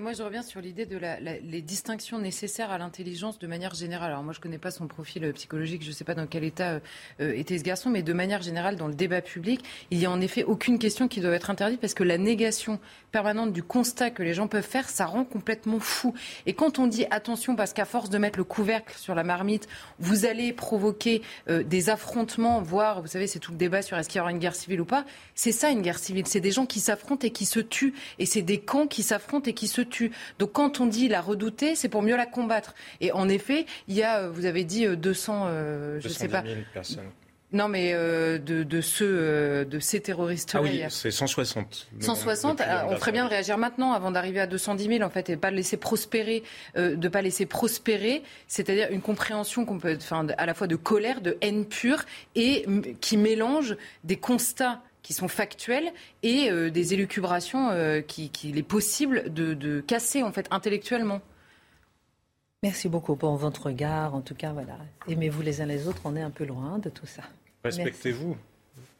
moi, je reviens sur l'idée de la, les distinctions nécessaires à l'intelligence de manière générale. Alors, moi, je ne connais pas son profil euh, psychologique, je ne sais pas dans quel état euh, était ce garçon, mais de manière générale, dans le débat public, il n'y a en effet aucune question qui doit être interdite parce que la négation permanente du constat que les gens peuvent faire, ça rend complètement fou. Et quand on dit attention, parce qu'à force de mettre le couvercle sur la marmite, vous allez provoquer euh, des affrontements, voire, vous savez, c'est tout le débat sur est-ce qu'il y aura une guerre civile ou pas. C'est ça, une guerre civile. C'est des gens qui s'affrontent et qui se tuent. Et c'est des camps qui s'affrontent et qui tue. Donc quand on dit la redouter, c'est pour mieux la combattre. Et en effet, il y a, euh, vous avez dit 200, euh, euh, je sais pas. personnes. Non, mais de, ceux, de ces terroristes-là. Ah oui, c'est 160. 160. on ferait bien de réagir maintenant, avant d'arriver à 210 000, en fait, et pas laisser prospérer, de pas laisser prospérer, c'est-à-dire une compréhension qu'on peut, enfin, à la fois de colère, de haine pure, et qui mélange des constats qui sont factuelles et euh, des élucubrations euh, qu'il est possible de, casser en fait intellectuellement. Merci beaucoup pour votre regard. En tout cas, voilà. Aimez-vous les uns les autres. On est un peu loin de tout ça. Respectez-vous.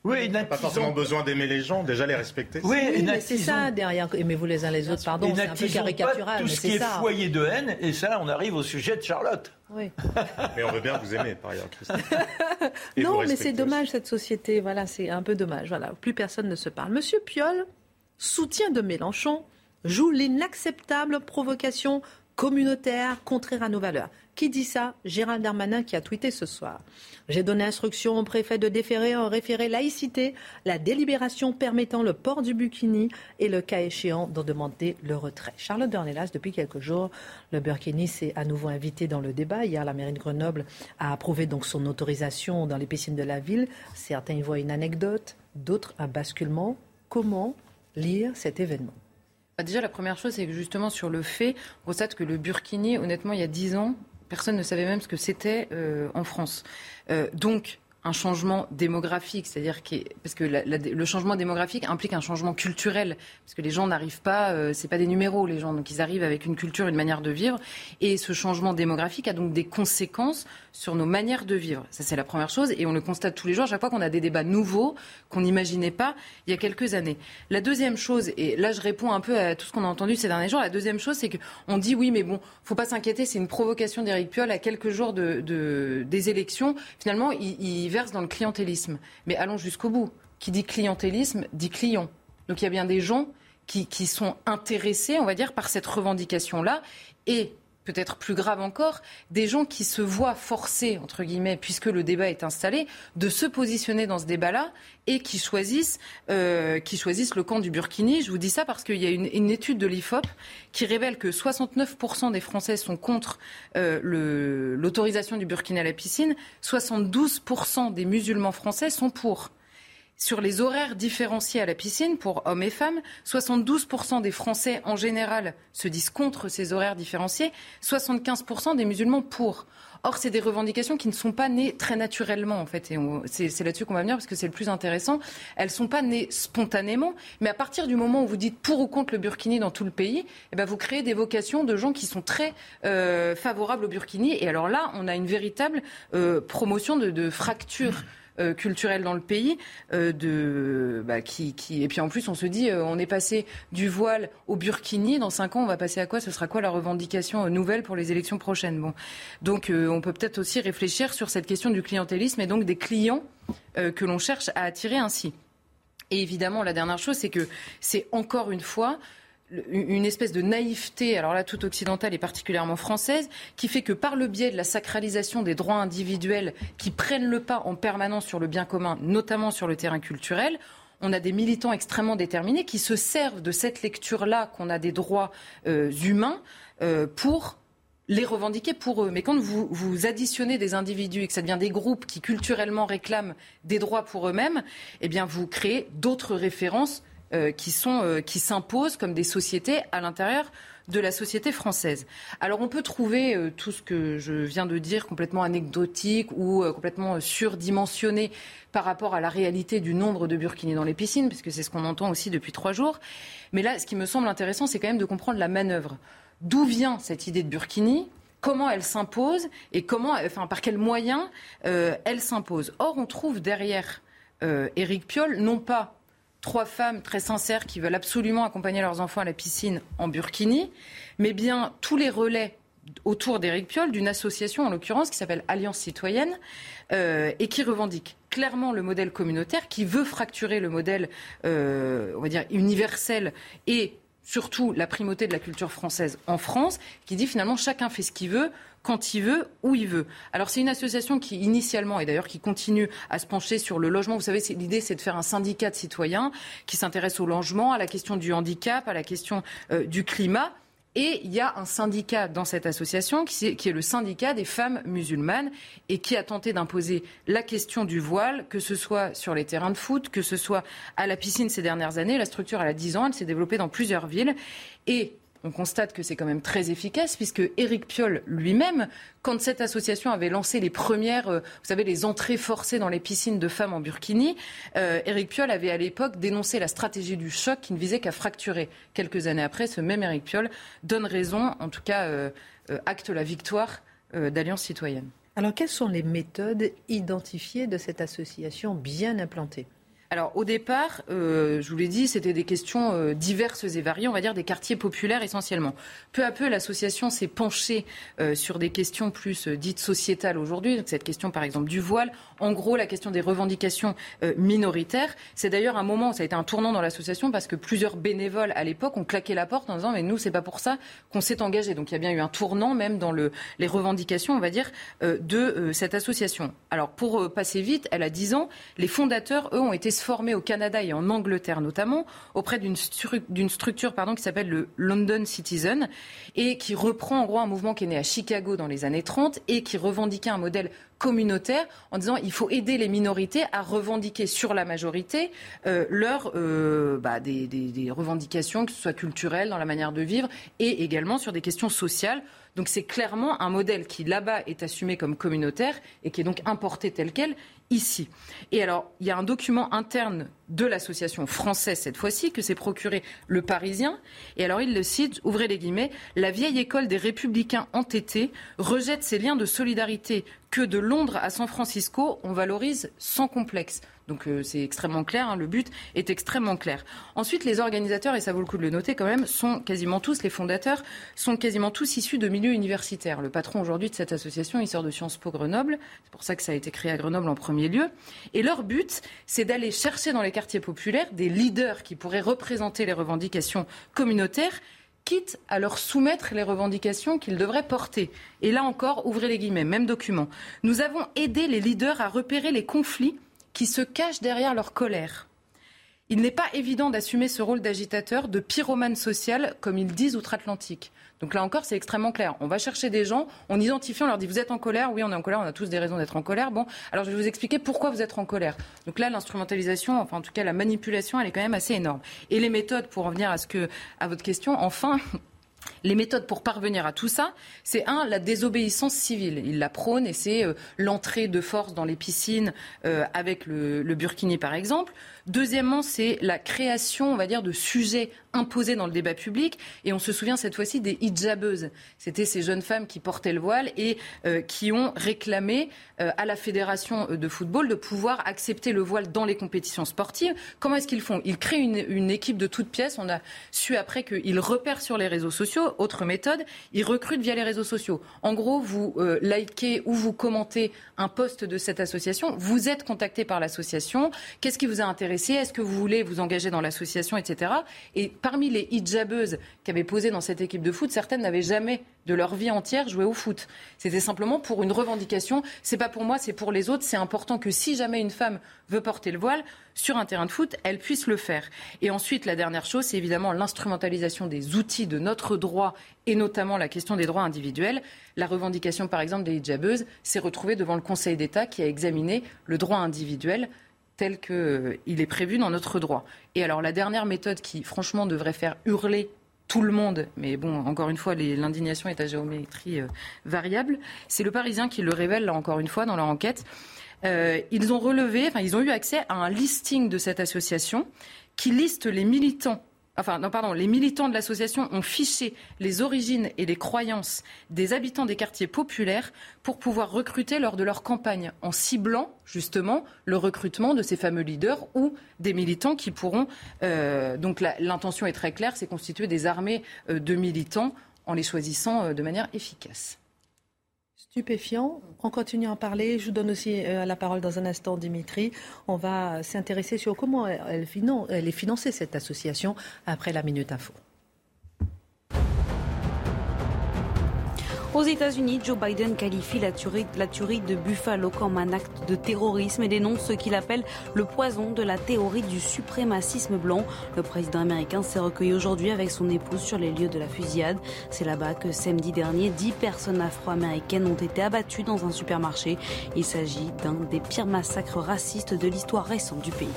Oui, pas forcément besoin d'aimer les gens, déjà les respecter. Oui, mais c'est ça derrière. Aimez-vous les uns les autres, pardon, c'est un peu caricatural. Pas tout ce qui est foyer de haine, et ça, on arrive au sujet de Charlotte. Oui. [laughs] mais on veut bien vous aimer, par ailleurs, [laughs] non, mais c'est dommage cette société. Voilà, c'est un peu dommage. Voilà, plus personne ne se parle. Monsieur Piolle, soutien de Mélenchon, joue l'inacceptable provocation communautaire contraire à nos valeurs. Qui dit ça? Gérald Darmanin qui a tweeté ce soir. J'ai donné instruction au préfet de déférer en référé laïcité la délibération permettant le port du bikini et le cas échéant d'en demander le retrait. Charlotte Dornelas, depuis quelques jours, le burkini s'est à nouveau invité dans le débat. Hier, la mairie de Grenoble a approuvé donc son autorisation dans les piscines de la ville. Certains y voient une anecdote, d'autres un basculement. Comment lire cet événement? Bah, Déjà, la première chose, c'est que justement sur le fait, on constate que le burkini, honnêtement, il y a dix ans, personne ne savait même ce que c'était euh, en France. Euh, donc, un changement démographique, c'est-à-dire que parce que le changement démographique implique un changement culturel, parce que les gens n'arrivent pas, euh, c'est pas des numéros les gens, donc ils arrivent avec une culture, une manière de vivre, et ce changement démographique a donc des conséquences sur nos manières de vivre. Ça c'est la première chose, et on le constate tous les jours à chaque fois qu'on a des débats nouveaux qu'on n'imaginait pas il y a quelques années. La deuxième chose, et là je réponds un peu à tout ce qu'on a entendu ces derniers jours, la deuxième chose c'est qu'on dit oui mais bon, faut pas s'inquiéter, c'est une provocation d'Éric Piolle à quelques jours de, des élections. Finalement, il, il dans le clientélisme. Mais allons jusqu'au bout. Qui dit clientélisme dit client. Donc il y a bien des gens qui, qui sont intéressés, on va dire, par cette revendication-là. Et peut-être plus grave encore, des gens qui se voient forcés, entre guillemets, puisque le débat est installé, de se positionner dans ce débat-là et qui choisissent, euh, qui choisissent le camp du Burkini. Je vous dis ça parce qu'il y a une, étude de l'IFOP qui révèle que 69% des Français sont contre euh, l'autorisation du Burkini à la piscine, 72% des musulmans français sont pour sur les horaires différenciés à la piscine pour hommes et femmes. 72% des Français en général se disent contre ces horaires différenciés, 75% des musulmans pour. Or, c'est des revendications qui ne sont pas nées très naturellement, en fait. Et c'est là-dessus qu'on va venir parce que c'est le plus intéressant. Elles ne sont pas nées spontanément, mais à partir du moment où vous dites pour ou contre le burkini dans tout le pays, eh ben, vous créez des vocations de gens qui sont très euh, favorables au burkini. Et alors là, on a une véritable euh, promotion de, de fracture. Euh, culturelle dans le pays. Euh, de, bah, qui, qui... Et puis en plus, on se dit, euh, on est passé du voile au burkini. Dans cinq ans, on va passer à quoi? Ce sera quoi la revendication nouvelle pour les élections prochaines? Bon. Donc on peut peut-être aussi réfléchir sur cette question du clientélisme et donc des clients que l'on cherche à attirer ainsi. Et évidemment, la dernière chose, c'est que c'est encore une fois une espèce de naïveté, alors là toute occidentale et particulièrement française, qui fait que par le biais de la sacralisation des droits individuels qui prennent le pas en permanence sur le bien commun, notamment sur le terrain culturel, on a des militants extrêmement déterminés qui se servent de cette lecture-là qu'on a des droits euh, humains euh, pour les revendiquer pour eux. Mais quand vous, vous additionnez des individus et que ça devient des groupes qui culturellement réclament des droits pour eux-mêmes, eh bien vous créez d'autres références euh, qui sont euh, qui s'imposent comme des sociétés à l'intérieur de la société française. Alors on peut trouver euh, tout ce que je viens de dire complètement anecdotique ou complètement surdimensionné par rapport à la réalité du nombre de burkinis dans les piscines, puisque c'est ce qu'on entend aussi depuis trois jours. Mais là, ce qui me semble intéressant, c'est quand même de comprendre la manœuvre. D'où vient cette idée de burkini? Comment elle s'impose? Et comment, enfin, par quels moyens elle s'impose? Or, on trouve derrière Éric Piolle non pas trois femmes très sincères qui veulent absolument accompagner leurs enfants à la piscine en burkini, mais bien tous les relais autour d'Éric Piolle, d'une association en l'occurrence qui s'appelle Alliance citoyenne euh, et qui revendique clairement le modèle communautaire, qui veut fracturer le modèle, euh, on va dire, universel et surtout la primauté de la culture française en France, qui dit finalement chacun fait ce qu'il veut, quand il veut, où il veut. Alors c'est une association qui initialement, et d'ailleurs qui continue à se pencher sur le logement, vous savez, l'idée c'est de faire un syndicat de citoyens qui s'intéresse au logement, à la question du handicap, à la question euh, du climat. Et il y a un syndicat dans cette association qui est, le syndicat des femmes musulmanes et qui a tenté d'imposer la question du voile, que ce soit sur les terrains de foot, que ce soit à la piscine ces dernières années. La structure, elle a 10 ans, elle s'est développée dans plusieurs villes. Et on constate que c'est quand même très efficace, puisque Éric Piolle lui-même, quand cette association avait lancé les premières, euh, vous savez, les entrées forcées dans les piscines de femmes en Burkini, euh, Éric Piolle avait à l'époque dénoncé la stratégie du choc qui ne visait qu'à fracturer. Quelques années après, ce même Éric Piolle donne raison, en tout cas euh, acte la victoire d'Alliance citoyenne. Alors, quelles sont les méthodes identifiées de cette association bien implantée? Alors au départ, euh, je vous l'ai dit, c'était des questions euh, diverses et variées, on va dire des quartiers populaires essentiellement. Peu à peu, l'association s'est penchée euh, sur des questions plus dites sociétales aujourd'hui, cette question par exemple du voile, en gros la question des revendications minoritaires. C'est d'ailleurs un moment, ça a été un tournant dans l'association parce que plusieurs bénévoles à l'époque ont claqué la porte en disant mais nous c'est pas pour ça qu'on s'est engagé. Donc il y a bien eu un tournant même dans le, les revendications, on va dire, de cette association. Alors pour passer vite, elle a 10 ans, les fondateurs, eux, ont été formé au Canada et en Angleterre notamment, auprès d'une structure pardon, qui s'appelle le London Citizen, et qui reprend en gros un mouvement qui est né à Chicago dans les années 30 et qui revendiquait un modèle communautaire en disant il faut aider les minorités à revendiquer sur la majorité euh, leurs euh, bah, des, des revendications, que ce soit culturelles, dans la manière de vivre, et également sur des questions sociales. Donc c'est clairement un modèle qui là-bas est assumé comme communautaire et qui est donc importé tel quel ici. Et alors, il y a un document interne de l'association française cette fois-ci que s'est procuré le Parisien. Et alors, il le cite, ouvrez les guillemets, la vieille école des républicains entêtés rejette ces liens de solidarité que de Londres à San Francisco, on valorise sans complexe. Donc euh, c'est extrêmement clair, hein, le but est extrêmement clair. Ensuite, les organisateurs, et ça vaut le coup de le noter quand même, sont quasiment tous, les fondateurs, sont quasiment tous issus de milieux universitaires. Le patron aujourd'hui de cette association, il sort de Sciences Po Grenoble, c'est pour ça que ça a été créé à Grenoble en premier lieu. Et leur but, c'est d'aller chercher dans les quartiers populaires des leaders qui pourraient représenter les revendications communautaires quitte à leur soumettre les revendications qu'ils devraient porter. Et là encore, ouvrez les guillemets, même document. Nous avons aidé les leaders à repérer les conflits qui se cachent derrière leur colère. Il n'est pas évident d'assumer ce rôle d'agitateur, de pyromane social, comme ils disent outre-Atlantique. Donc là encore, c'est extrêmement clair. On va chercher des gens, on identifie, on leur dit vous êtes en colère, oui, on est en colère, on a tous des raisons d'être en colère. Bon, alors je vais vous expliquer pourquoi vous êtes en colère. Donc là, l'instrumentalisation, enfin en tout cas la manipulation, elle est quand même assez énorme. Et les méthodes, pour revenir à ce que à votre question, enfin. Les méthodes pour parvenir à tout ça, c'est un, la désobéissance civile. Il la prône et c'est euh, l'entrée de force dans les piscines euh, avec le, le burkini par exemple. Deuxièmement, c'est la création, on va dire, de sujets imposés dans le débat public. Et on se souvient cette fois-ci des hijabeuses. C'était ces jeunes femmes qui portaient le voile et euh, qui ont réclamé euh, à la fédération de football de pouvoir accepter le voile dans les compétitions sportives. Comment est-ce qu'ils font? Ils créent une, équipe de toutes pièces. On a su après qu'ils repèrent sur les réseaux sociaux. Autre méthode, ils recrutent via les réseaux sociaux. En gros, vous euh, likez ou vous commentez un post de cette association. Vous êtes contacté par l'association. Qu'est-ce qui vous a intéressé? Est-ce que vous voulez vous engager dans l'association, etc. Et parmi les hijabeuses qui avaient posé dans cette équipe de foot, certaines n'avaient jamais de leur vie entière joué au foot. C'était simplement pour une revendication. C'est pas pour moi, c'est pour les autres. C'est important que si jamais une femme veut porter le voile sur un terrain de foot, elle puisse le faire. Et ensuite, la dernière chose, c'est évidemment l'instrumentalisation des outils de notre droit et notamment la question des droits individuels. La revendication, par exemple, des hijabeuses s'est retrouvée devant le Conseil d'État qui a examiné le droit individuel tel qu'il euh, est prévu dans notre droit. Et alors la dernière méthode qui, franchement, devrait faire hurler tout le monde, mais bon, encore une fois, l'indignation est à géométrie euh, variable, c'est le Parisien qui le révèle, là encore une fois, dans leur enquête. Euh, ils ont relevé, enfin, ils ont eu accès à un listing de cette association qui liste les militants Enfin, non, pardon, les militants de l'association ont fiché les origines et les croyances des habitants des quartiers populaires pour pouvoir recruter lors de leur campagne, en ciblant justement le recrutement de ces fameux leaders ou des militants qui pourront. Euh, donc l'intention est très claire, c'est constituer des armées euh, de militants en les choisissant euh, de manière efficace stupéfiant. On continue à en parler. Je vous donne aussi euh, la parole dans un instant, Dimitri. On va s'intéresser sur comment elle, elle est financée, cette association, après la Minute Info. Aux États-Unis, Joe Biden qualifie la tuerie, de Buffalo comme un acte de terrorisme et dénonce ce qu'il appelle le poison de la théorie du suprémacisme blanc. Le président américain s'est recueilli aujourd'hui avec son épouse sur les lieux de la fusillade. C'est là-bas que samedi dernier, dix personnes afro-américaines ont été abattues dans un supermarché. Il s'agit d'un des pires massacres racistes de l'histoire récente du pays.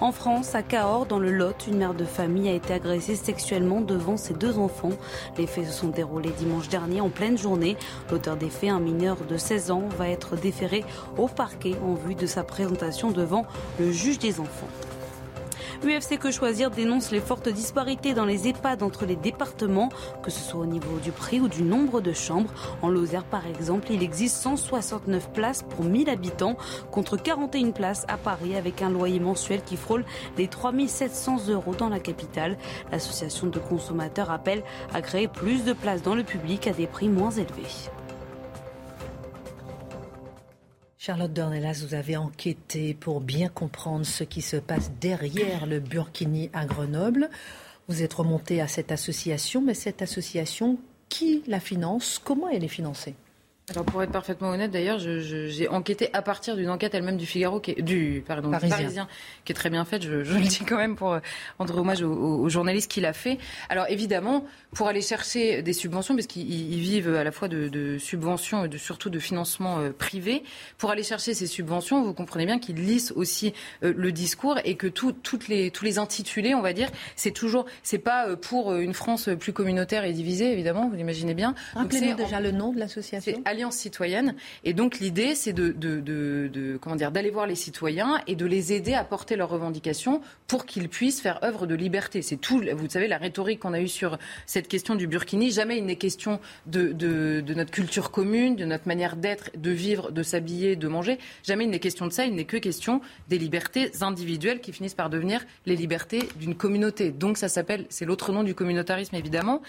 En France, à Cahors, dans le Lot, une mère de famille a été agressée sexuellement devant ses deux enfants. Les faits se sont déroulés dimanche dernier en pleine journée. L'auteur des faits, un mineur de 16 ans, va être déféré au parquet en vue de sa présentation devant le juge des enfants. UFC Que Choisir dénonce les fortes disparités dans les EHPAD entre les départements, que ce soit au niveau du prix ou du nombre de chambres. En Lozère, par exemple, il existe 169 places pour 1000 habitants contre 41 places à Paris avec un loyer mensuel qui frôle les 3700 euros dans la capitale. L'association de consommateurs appelle à créer plus de places dans le public à des prix moins élevés. Charlotte Dornelas, vous avez enquêté pour bien comprendre ce qui se passe derrière le Burkini à Grenoble. Vous êtes remonté à cette association, mais cette association, qui la finance? Comment elle est financée? Alors pour être parfaitement honnête, d'ailleurs, j'ai enquêté à partir d'une enquête elle-même du Figaro, qui est, du pardon, Parisien. qui est très bien faite. Je, [laughs] le dis quand même pour rendre hommage au, journaliste qui l'a fait. Alors évidemment, pour aller chercher des subventions, parce qu'ils vivent à la fois de, subventions et de, surtout de financement euh, privé, pour aller chercher ces subventions, vous comprenez bien qu'ils lissent aussi euh, le discours et que toutes les, tous les intitulés, on va dire, c'est toujours, c'est pas euh, pour une France plus communautaire et divisée, évidemment, vous imaginez bien. Rappelez-nous déjà le nom de l'association. Citoyenne. Et donc l'idée, c'est de, comment dire, d'aller voir les citoyens et de les aider à porter leurs revendications pour qu'ils puissent faire œuvre de liberté. C'est tout, vous savez, la rhétorique qu'on a eue sur cette question du Burkini. Jamais il n'est question de, notre culture commune, de notre manière d'être, de vivre, de s'habiller, de manger. Jamais il n'est question de ça. Il n'est que question des libertés individuelles qui finissent par devenir les libertés d'une communauté. Donc ça s'appelle, c'est l'autre nom du communautarisme évidemment.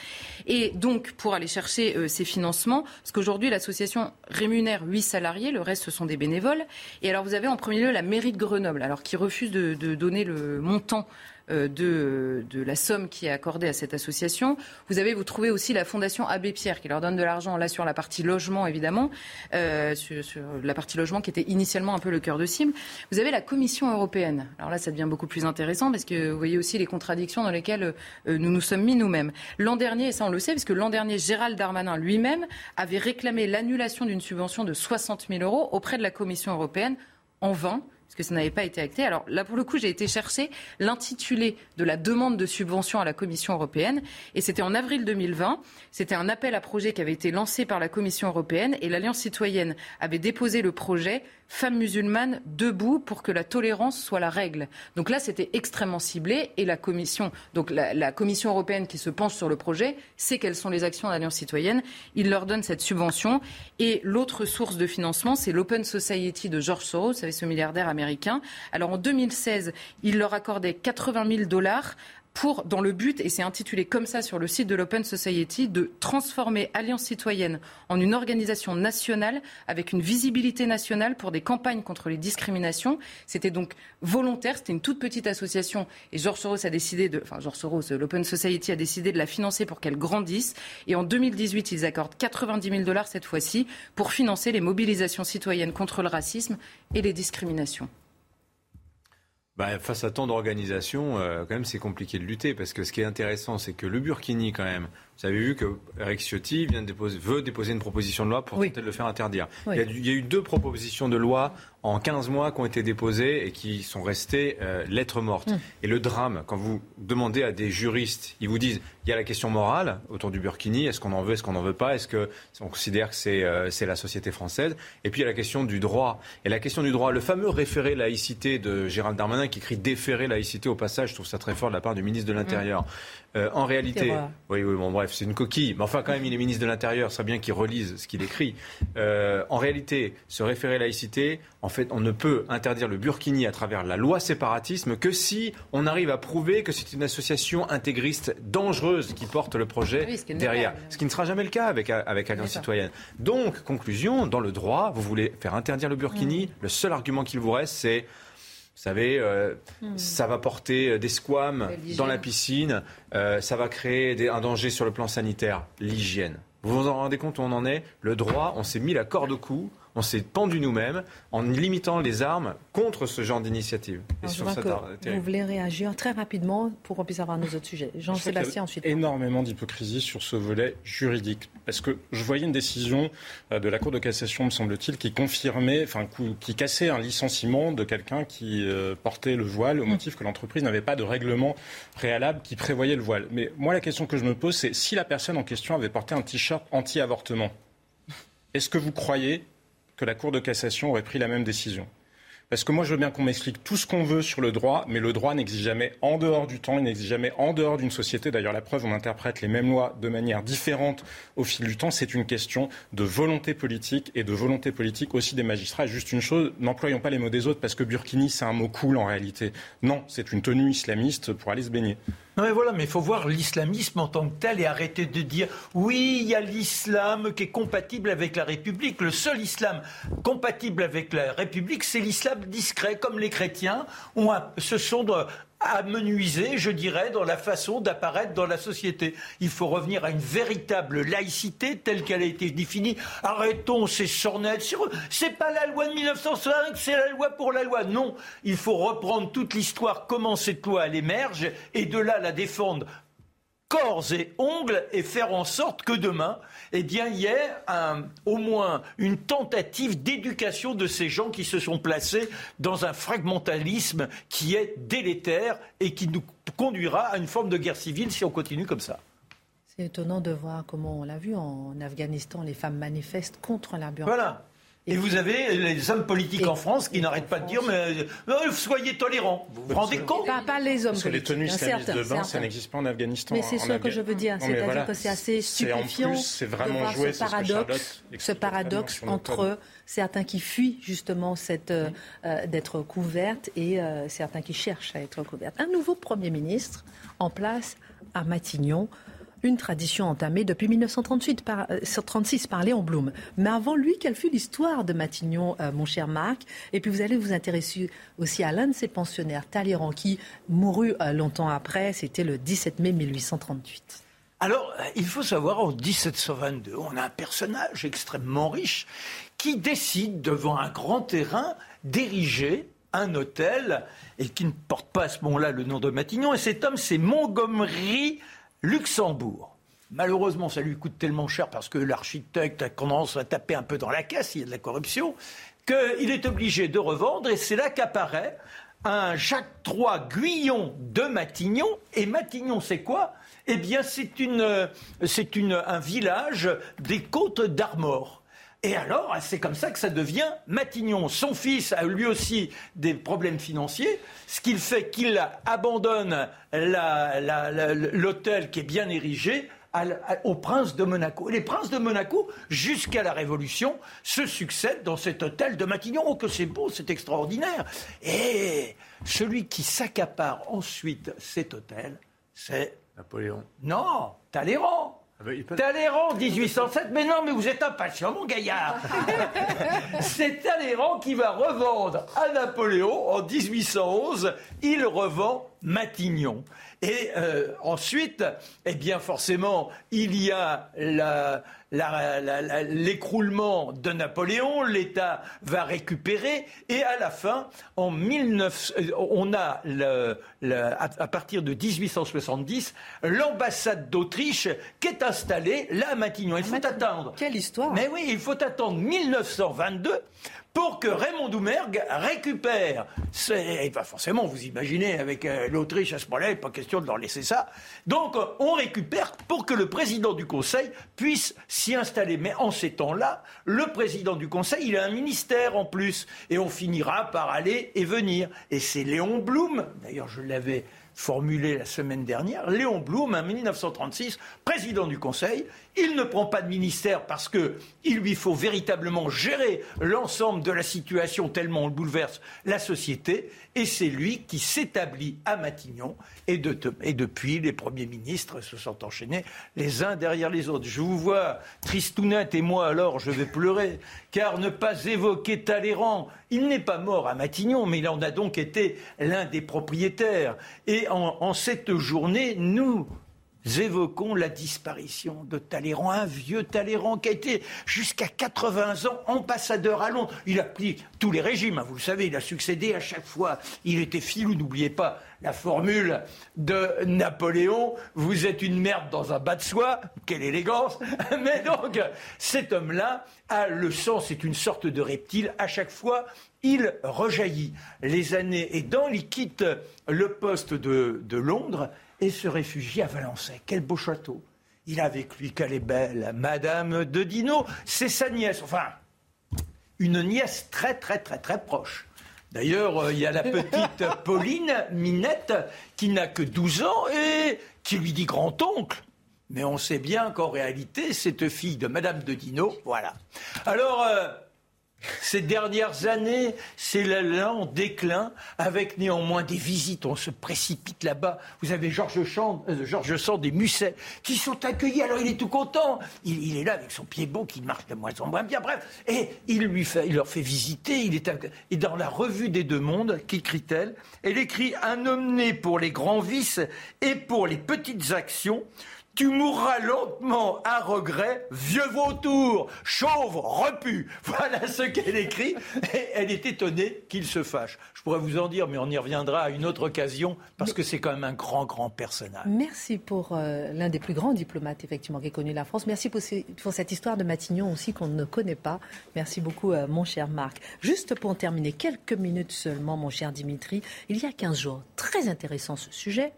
Et donc pour aller chercher euh, ces financements, parce qu'aujourd'hui l'association rémunère 8 salariés, le reste ce sont des bénévoles. Et alors vous avez en premier lieu la mairie de Grenoble, alors qui refuse de, donner le montant de, de, la somme qui est accordée à cette association. Vous avez, vous trouvez aussi la Fondation Abbé Pierre qui leur donne de l'argent là sur la partie logement évidemment, euh, sur, sur, la partie logement qui était initialement un peu le cœur de cible. Vous avez la Commission européenne. Alors là, ça devient beaucoup plus intéressant parce que vous voyez aussi les contradictions dans lesquelles euh, nous nous sommes mis nous-mêmes. L'an dernier, et ça on le sait, parce que l'an dernier, Gérald Darmanin lui-même avait réclamé l'annulation d'une subvention de 60 000 euros auprès de la Commission européenne en vain parce que ça n'avait pas été acté. Alors là, pour le coup, j'ai été chercher l'intitulé de la demande de subvention à la Commission européenne, et c'était en avril 2020. C'était un appel à projet qui avait été lancé par la Commission européenne, et l'Alliance citoyenne avait déposé le projet femmes musulmanes debout pour que la tolérance soit la règle. Donc là, c'était extrêmement ciblé et la commission, donc la, commission européenne qui se penche sur le projet, sait quelles sont les actions de l'Alliance citoyenne. Il leur donne cette subvention. Et l'autre source de financement, c'est l'Open Society de George Soros, vous savez, ce milliardaire américain. Alors en 2016, il leur accordait 80 000 dollars pour, dans le but, et c'est intitulé comme ça sur le site de l'Open Society, de transformer Alliance citoyenne en une organisation nationale avec une visibilité nationale pour des campagnes contre les discriminations. C'était donc volontaire, c'était une toute petite association et Georges Soros a décidé de, enfin Georges Soros, l'Open Society a décidé de la financer pour qu'elle grandisse. Et en 2018, ils accordent 90 000 dollars cette fois-ci pour financer les mobilisations citoyennes contre le racisme et les discriminations. Bah, face à tant d'organisations, euh, quand même, c'est compliqué de lutter parce que ce qui est intéressant, c'est que le Burkini, quand même, vous avez vu que Eric Ciotti vient de déposer, veut déposer une proposition de loi pour tenter de le faire interdire. Il, y a, eu deux propositions de loi en 15 mois qui ont été déposées et qui sont restées euh, lettres mortes. Mm. Et le drame, quand vous demandez à des juristes, ils vous disent il y a la question morale autour du Burkini, est-ce qu'on en veut, est-ce qu'on n'en veut pas, est-ce qu'on considère que c'est euh, la société française Et puis il y a la question du droit. Et la question du droit, le fameux référé laïcité de Gérald Darmanin qui écrit déférer laïcité au passage, je trouve ça très fort de la part du ministre de l'Intérieur. Mm. Euh, en réalité, oui, oui, bon, bref, c'est une coquille. Mais enfin, quand même, il est ministre de l'Intérieur. Serait bien qu'il relise ce qu'il écrit. Euh, en réalité, se référer laïcité, en fait, on ne peut interdire le burkini à travers la loi séparatisme que si on arrive à prouver que c'est une association intégriste dangereuse qui porte le projet derrière. Ce qui ne sera jamais le cas avec, avec Alliance Citoyenne. Donc, conclusion, dans le droit, vous voulez faire interdire le burkini. Mm. Le seul argument qu'il vous reste, c'est vous savez, euh, hmm. ça va porter euh, des squames dans la piscine, euh, ça va créer un danger sur le plan sanitaire, l'hygiène. Vous vous en rendez compte où on en est? Le droit, on s'est mis la corde au cou on s'est pendu nous-mêmes en limitant les armes contre ce genre d'initiative. Vous voulez réagir très rapidement pour qu'on puisse avoir nos autres sujets. Jean-Sébastien ensuite. Énormément d'hypocrisie sur ce volet juridique. Parce que je voyais une décision euh, de la Cour de cassation, me semble-t-il, qui confirmait, enfin, qui cassait un licenciement de quelqu'un qui euh, portait le voile au mm. motif que l'entreprise n'avait pas de règlement préalable qui prévoyait le voile. Mais moi, la question que je me pose, c'est si la personne en question avait porté un t-shirt anti-avortement, est-ce que vous croyez que la Cour de cassation aurait pris la même décision. Parce que moi, je veux bien qu'on m'explique tout ce qu'on veut sur le droit, mais le droit n'existe jamais en dehors du temps, il n'existe jamais en dehors d'une société. D'ailleurs, la preuve, on interprète les mêmes lois de manière différente au fil du temps. C'est une question de volonté politique et de volonté politique aussi des magistrats. Juste une chose, n'employons pas les mots des autres parce que Burkini, c'est un mot cool en réalité. Non, c'est une tenue islamiste pour aller se baigner. Non mais voilà, mais il faut voir l'islamisme en tant que tel et arrêter de dire oui, il y a l'islam qui est compatible avec la République. Le seul islam compatible avec la République, c'est l'islam discret, comme les chrétiens ont se sont amenuiser, je dirais, dans la façon d'apparaître dans la société. Il faut revenir à une véritable laïcité telle qu'elle a été définie. Arrêtons ces sornettes. C'est pas la loi de 1905, c'est la loi pour la loi. Non, il faut reprendre toute l'histoire, comment cette loi elle émerge, et de là la défendre corps et ongles et faire en sorte que demain, eh bien, il y ait au moins une tentative d'éducation de ces gens qui se sont placés dans un fragmentalisme qui est délétère et qui nous conduira à une forme de guerre civile si on continue comme ça. C'est étonnant de voir comment on l'a vu en Afghanistan, les femmes manifestent contre la Voilà. Et, vous avez les hommes politiques en France qui n'arrêtent pas de dire mais, euh, soyez tolérants. Vous vous rendez compte pas, les hommes Parce que les tenues islamistes de bain, ça n'existe pas en Afghanistan. Mais c'est ce que je veux dire. C'est-à-dire que c'est assez stupéfiant c'est vraiment de voir ce paradoxe, ce paradoxe entre certains qui fuient justement cette euh, euh, d'être couvertes et certains qui cherchent à être couvertes. Un nouveau Premier ministre en place à Matignon une tradition entamée depuis 1938 par, 36 euh, Léon Blum. Mais avant lui, quelle fut l'histoire de Matignon, euh, mon cher Marc? Et puis vous allez vous intéresser aussi à l'un de ses pensionnaires, Talleyrand, qui mourut euh, longtemps après, c'était le 17 mai 1838. Alors, il faut savoir, en 1722, on a un personnage extrêmement riche qui décide, devant un grand terrain, d'ériger un hôtel et qui ne porte pas à ce moment-là le nom de Matignon. Et cet homme, c'est Montgomery Luxembourg. Malheureusement, ça lui coûte tellement cher parce que l'architecte a tendance à taper un peu dans la caisse, il y a de la corruption, qu'il est obligé de revendre et c'est là qu'apparaît un Jacques III Guyon de Matignon. Et Matignon, c'est quoi? Eh bien, c'est c'est un village des côtes d'Armor. Et alors, c'est comme ça que ça devient Matignon. Son fils a lui aussi des problèmes financiers, ce qui fait qu'il abandonne l'hôtel qui est bien érigé au prince de Monaco. Et les princes de Monaco, jusqu'à la Révolution, se succèdent dans cet hôtel de Matignon. Oh, que c'est beau, c'est extraordinaire. Et celui qui s'accapare ensuite cet hôtel, c'est... Napoléon. Non, Talleyrand. Ah ben, Talleyrand, 1807, mais non, mais vous êtes impatient, mon gaillard. [laughs] C'est Talleyrand qui va revendre à Napoléon en 1811. Il revend Matignon. Et euh, ensuite, eh bien forcément, il y a l'écroulement de Napoléon, l'État va récupérer, et à la fin, en 19, euh, on a, à, partir de 1870, l'ambassade d'Autriche qui est installée là à Matignon. Il faut attendre. Quelle histoire Mais oui, il faut attendre 1922 pour que Raymond Doumergue récupère. C'est, va forcément, vous imaginez, avec euh, l'Autriche à ce moment-là, pas question de leur laisser ça. Donc, euh, on récupère pour que le président du Conseil puisse s'y installer. Mais en ces temps-là, le président du Conseil, il a un ministère en plus. Et on finira par aller et venir. Et c'est Léon Blum, d'ailleurs, je l'avais formulé la semaine dernière, Léon Blum, en 1936, président du Conseil, il ne prend pas de ministère parce qu'il lui faut véritablement gérer l'ensemble de la situation tellement on bouleverse la société. Et c'est lui qui s'établit à Matignon. Et, depuis, les premiers ministres se sont enchaînés les uns derrière les autres. Je vous vois, Tristounette et moi, alors je vais pleurer. Car ne pas évoquer Talleyrand, il n'est pas mort à Matignon, mais il en a donc été l'un des propriétaires. Et en cette journée, nous, évoquons la disparition de Talleyrand, un vieux Talleyrand qui a été jusqu'à 80 ans ambassadeur à Londres. Il a pris tous les régimes, hein, vous le savez, il a succédé à chaque fois. Il était filou, n'oubliez pas la formule de Napoléon, vous êtes une merde dans un bas de soie, quelle élégance. [laughs] Mais donc, cet homme-là a le sang, c'est une sorte de reptile, à chaque fois, il rejaillit. Les années aidant, il quitte le poste de, de Londres et se réfugie à Valençay. Quel beau château. Il a avec lui qu'elle est belle, Madame de Dino. C'est sa nièce, enfin, une nièce très, très, très, très proche. D'ailleurs, euh, il y a la petite [laughs] Pauline Minette qui n'a que 12 ans et qui lui dit grand-oncle. Mais on sait bien qu'en réalité, cette fille de Madame de Dino, voilà. Alors, euh, ces dernières années, c'est le lent déclin, avec néanmoins des visites. On se précipite là-bas. Vous avez Georges Sand, euh, Sand des Musset qui sont accueillis. Alors il est tout content. Il, est là avec son pied beau qui marche de moins en moins bien. Bref, et il lui fait, leur fait visiter. Et dans la revue des deux mondes, qu'écrit-elle Elle écrit un homme né pour les grands vices et pour les petites actions tu mourras lentement à regret, vieux vautour, chauve, repu. [laughs] Voilà ce qu'elle écrit. Et elle est étonnée qu'il se fâche. Je pourrais vous en dire, mais on y reviendra à une autre occasion, parce que c'est quand même un grand, grand personnage. Merci pour euh, l'un des plus grands diplomates, effectivement, qui a connu la France. Merci pour, cette histoire de Matignon aussi qu'on ne connaît pas. Merci beaucoup, euh, mon cher Marc. Juste pour terminer, quelques minutes seulement, mon cher Dimitri. Il y a 15 jours, très intéressant ce sujet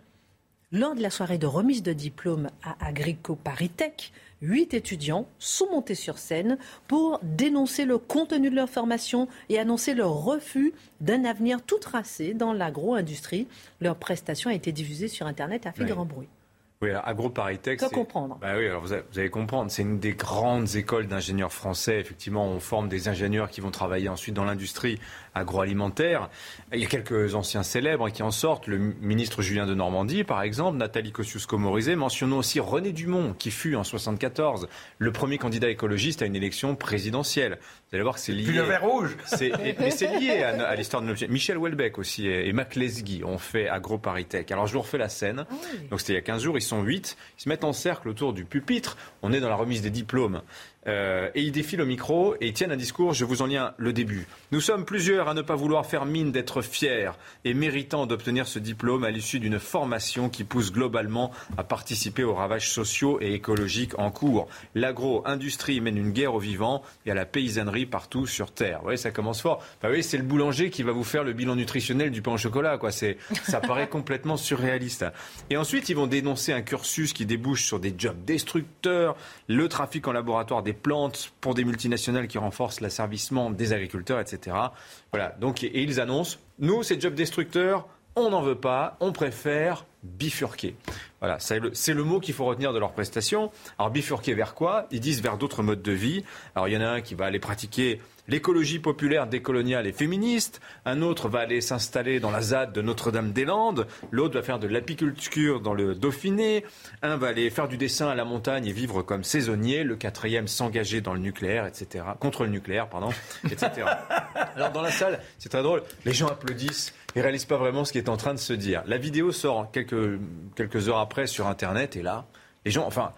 Lors de la soirée de remise de diplôme à Agrico Paritech, huit étudiants sont montés sur scène pour dénoncer le contenu de leur formation et annoncer leur refus d'un avenir tout tracé dans l'agro-industrie. Leur prestation a été diffusée sur Internet et a fait grand bruit. Oui, AgroParisTech. Comprendre. Bah oui, alors vous, allez comprendre. C'est une des grandes écoles d'ingénieurs français. Effectivement, on forme des ingénieurs qui vont travailler ensuite dans l'industrie agroalimentaire. Il y a quelques anciens célèbres qui en sortent. Le ministre Julien de Normandie, par exemple, Nathalie Kosciusko-Morizet. Mentionnons aussi René Dumont, qui fut en 74 le premier candidat écologiste à une élection présidentielle. Vous allez voir que c'est lié. Puis le vert rouge. [laughs] mais c'est lié à, l'histoire de notre... Michel Houellebecq aussi et, Mac Lesguy ont fait AgroParisTech. Alors je vous refais la scène. Ah Donc c'était il y a 15 jours. Ils sont 8. Ils se mettent en cercle autour du pupitre. On est dans la remise des diplômes. Euh, et ils défilent au micro et ils tiennent un discours, je vous en lis le début. Nous sommes plusieurs à ne pas vouloir faire mine d'être fiers et méritants d'obtenir ce diplôme à l'issue d'une formation qui pousse globalement à participer aux ravages sociaux et écologiques en cours. L'agro-industrie mène une guerre aux vivants et à la paysannerie partout sur Terre. Vous voyez, ça commence fort. Bah oui, c'est le boulanger qui va vous faire le bilan nutritionnel du pain au chocolat. Ça paraît complètement surréaliste. Et ensuite, ils vont dénoncer un cursus qui débouche sur des jobs destructeurs, le trafic en laboratoire des plantes pour des multinationales qui renforcent l'asservissement des agriculteurs, etc. Voilà. Donc, et ils annoncent, nous, ces jobs destructeurs, on n'en veut pas, on préfère bifurquer. Voilà, c'est le, le, mot qu'il faut retenir de leur prestation. Alors bifurquer vers quoi? Ils disent vers d'autres modes de vie. Alors il y en a un qui va aller pratiquer l'écologie populaire décoloniale et féministe, un autre va aller s'installer dans la ZAD de Notre-Dame-des-Landes, l'autre va faire de l'apiculture dans le Dauphiné, un va aller faire du dessin à la montagne et vivre comme saisonnier, le quatrième s'engager dans le nucléaire, etc., contre le nucléaire, pardon, etc. [laughs] Alors dans la salle, c'est très drôle, les gens applaudissent, ils réalisent pas vraiment ce qui est en train de se dire. La vidéo sort quelques, quelques heures après sur Internet et là, les gens, enfin,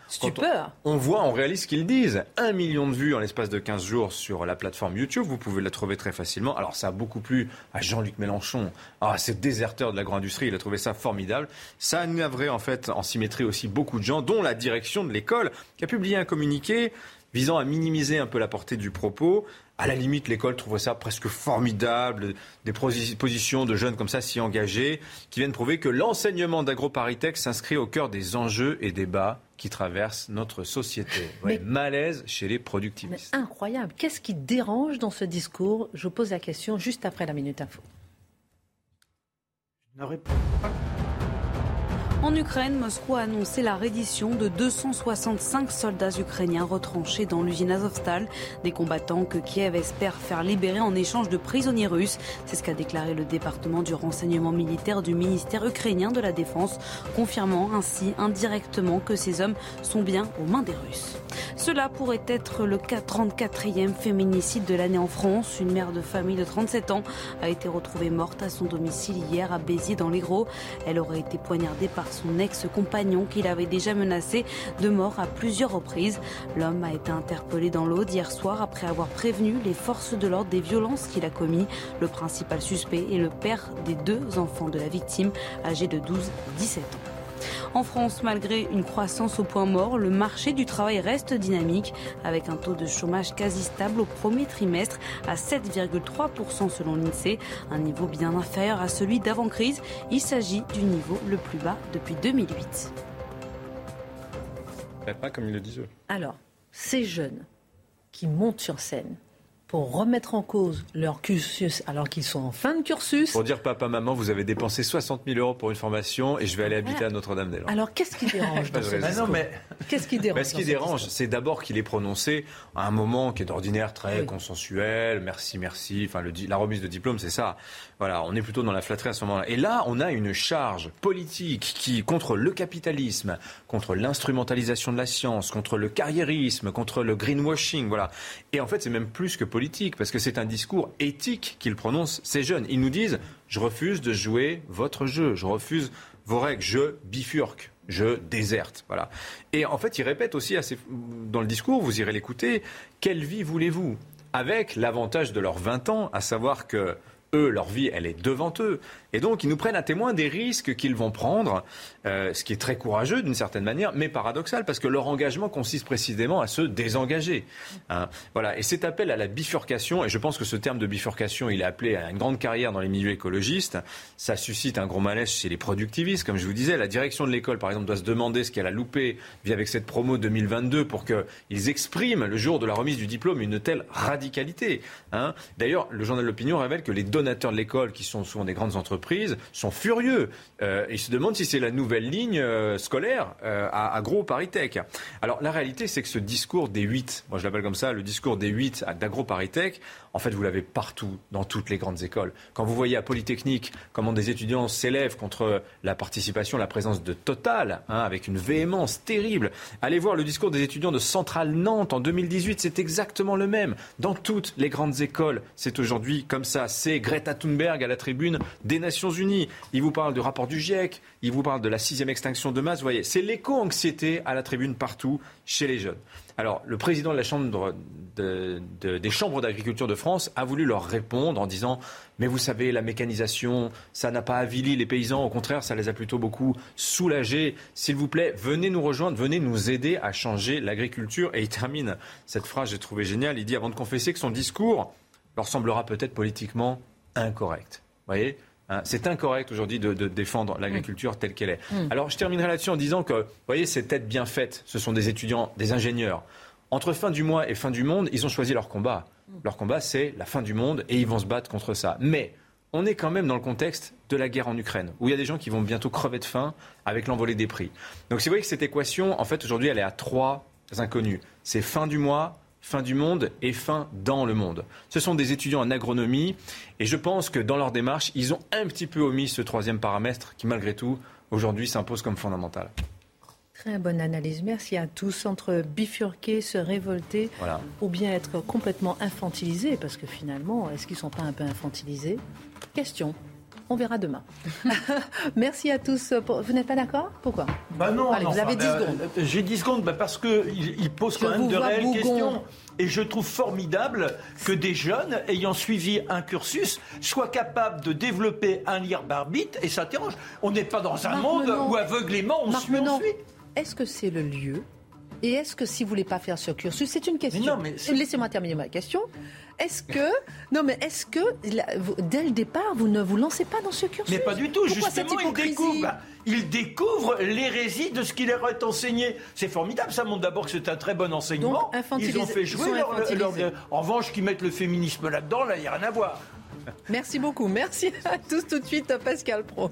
on, voit, on réalise ce qu'ils disent. Un million de vues en l'espace de 15 jours sur la plateforme YouTube. Vous pouvez la trouver très facilement. Alors, ça a beaucoup plu à Jean-Luc Mélenchon. Ah, c'est déserteur de la grande industrie. Il a trouvé ça formidable. Ça a navré, en fait, en symétrie aussi beaucoup de gens, dont la direction de l'école, qui a publié un communiqué visant à minimiser un peu la portée du propos. À la limite, l'école trouvait ça presque formidable, des positions de jeunes comme ça si engagés, qui viennent prouver que l'enseignement d'AgroParisTech s'inscrit au cœur des enjeux et débats qui traversent notre société. malaise chez les productivistes. incroyable. Qu'est-ce qui dérange dans ce discours? Je vous pose la question juste après la Minute Info. Je en Ukraine, Moscou a annoncé la reddition de 265 soldats ukrainiens retranchés dans l'usine Azovstal, des combattants que Kiev espère faire libérer en échange de prisonniers russes. C'est ce qu'a déclaré le département du renseignement militaire du ministère ukrainien de la Défense, confirmant ainsi indirectement que ces hommes sont bien aux mains des Russes. Cela pourrait être le 34e féminicide de l'année en France. Une mère de famille de 37 ans a été retrouvée morte à son domicile hier à Béziers dans l'Hérault. Elle aurait été poignardée par son ex-compagnon qu'il avait déjà menacé de mort à plusieurs reprises. L'homme a été interpellé dans l'Aude hier soir après avoir prévenu les forces de l'ordre des violences qu'il a commis. Le principal suspect est le père des deux enfants de la victime, âgés de 12 et 17 ans. En France, malgré une croissance au point mort, le marché du travail reste dynamique avec un taux de chômage quasi stable au premier trimestre à 7,3% selon l'INSEE, un niveau bien inférieur à celui d'avant-crise. Il s'agit du niveau le plus bas depuis 2008. Pas comme ils le disent Alors, ces jeunes qui montent sur scène, pour remettre en cause leur cursus alors qu'ils sont en fin de cursus. Pour dire papa, maman, vous avez dépensé 60 000 euros pour une formation et je vais aller habiter à Notre-Dame-des-Landes. Alors qu'est-ce qui dérange dans ce ah mais... Qu'est-ce qui dérange Ce qui dérange, c'est d'abord qu'il est prononcé à un moment qui est d'ordinaire très consensuel, merci, merci, enfin le, la remise de diplôme, c'est ça. Voilà, on est plutôt dans la flatterie à ce moment-là. Et là, on a une charge politique qui, contre le capitalisme, contre l'instrumentalisation de la science, contre le carriérisme, contre le greenwashing, voilà. Et en fait, c'est même plus que politique, parce que c'est un discours éthique qu'ils prononcent ces jeunes. Ils nous disent, je refuse de jouer votre jeu, je refuse vos règles, je bifurque je déserte. Voilà. Et en fait, ils répètent aussi dans le discours, vous irez l'écouter, quelle vie voulez-vous? Avec l'avantage de leurs 20 ans, à savoir que eux, leur vie, elle est devant eux. Et donc, ils nous prennent à témoin des risques qu'ils vont prendre, euh, ce qui est très courageux d'une certaine manière, mais paradoxal, parce que leur engagement consiste précisément à se désengager. Hein. Voilà. Et cet appel à la bifurcation, et je pense que ce terme de bifurcation, il est appelé à une grande carrière dans les milieux écologistes, ça suscite un gros malaise chez les productivistes. Comme je vous disais, la direction de l'école, par exemple, doit se demander ce qu'elle a loupé via avec cette promo 2022 pour qu'ils expriment le jour de la remise du diplôme une telle radicalité. Hein. D'ailleurs, le journal l'opinion révèle que les donateurs de l'école, qui sont souvent des grandes entreprises, sont furieux. Euh, ils se demandent si c'est la nouvelle ligne euh, scolaire euh, à, Agro Paris Tech. Alors la réalité, c'est que ce discours des 8, moi je l'appelle comme ça, le discours des 8 d'Agro Paris Tech, en fait, vous l'avez partout, dans toutes les grandes écoles. Quand vous voyez à Polytechnique comment des étudiants s'élèvent contre la participation, la présence de Total, hein, avec une véhémence terrible, allez voir le discours des étudiants de Centrale Nantes en 2018, c'est exactement le même. Dans toutes les grandes écoles, c'est aujourd'hui comme ça. C'est Greta Thunberg à la tribune des Nations Unies. Il vous parle du rapport du GIEC, il vous parle de la sixième extinction de masse. Voyez, c'est l'éco-anxiété à la tribune partout chez les jeunes. Alors, le président de la Chambre des chambres d'agriculture de France a voulu leur répondre en disant Mais vous savez, la mécanisation, ça n'a pas avili les paysans, au contraire, ça les a plutôt beaucoup soulagés. S'il vous plaît, venez nous rejoindre, venez nous aider à changer l'agriculture. Et il termine cette phrase, j'ai trouvé géniale. Il dit avant de confesser que son discours leur semblera peut-être politiquement incorrect. Vous voyez Hein, c'est incorrect aujourd'hui de, défendre l'agriculture telle qu'elle est. Mm. Alors je terminerai là-dessus en disant que, vous voyez, ces têtes bien faites, ce sont des étudiants, des ingénieurs. Entre fin du mois et fin du monde, ils ont choisi leur combat. Mm. Leur combat, c'est la fin du monde et ils vont se battre contre ça. Mais on est quand même dans le contexte de la guerre en Ukraine, où il y a des gens qui vont bientôt crever de faim avec l'envolée des prix. Donc si vous voyez que cette équation, en fait, aujourd'hui, elle est à trois inconnus. C'est fin du mois, fin du monde et fin dans le monde. Ce sont des étudiants en agronomie et je pense que dans leur démarche, ils ont un petit peu omis ce troisième paramètre qui, malgré tout, aujourd'hui s'impose comme fondamental. Très bonne analyse. Merci à tous. Entre bifurquer, se révolter, ou bien être complètement infantilisés, parce que finalement, est-ce qu'ils ne sont pas un peu infantilisés? Question. On verra demain. [laughs] Merci à tous. Vous n'êtes pas d'accord? Pourquoi? Bah non, Allez, vous avez 10 bah, secondes. Euh, j'ai 10 secondes bah parce qu'il il pose quand même de réelles questions. Et je trouve formidable que des jeunes ayant suivi un cursus soient capables de développer un libre arbitre et s'interrogent. On n'est pas dans un monde où aveuglément on suit, on suit. Est-ce que c'est le lieu? Et est-ce que si vous voulez pas faire ce cursus, c'est une question. Laissez-moi terminer ma question. Est-ce que non mais est-ce que dès le départ vous ne vous lancez pas dans ce cursus? Mais pas du tout. Justement, il découvre, bah, il découvre l'hérésie de ce qu'il leur est enseigné. C'est formidable. Ça montre d'abord que c'est un très bon enseignement. Donc, ils ont fait jouer leur, En revanche, qu'ils mettent le féminisme là-dedans, là, il n'y a rien à voir. Merci beaucoup. Merci à tous tout de suite, Pascal Pro.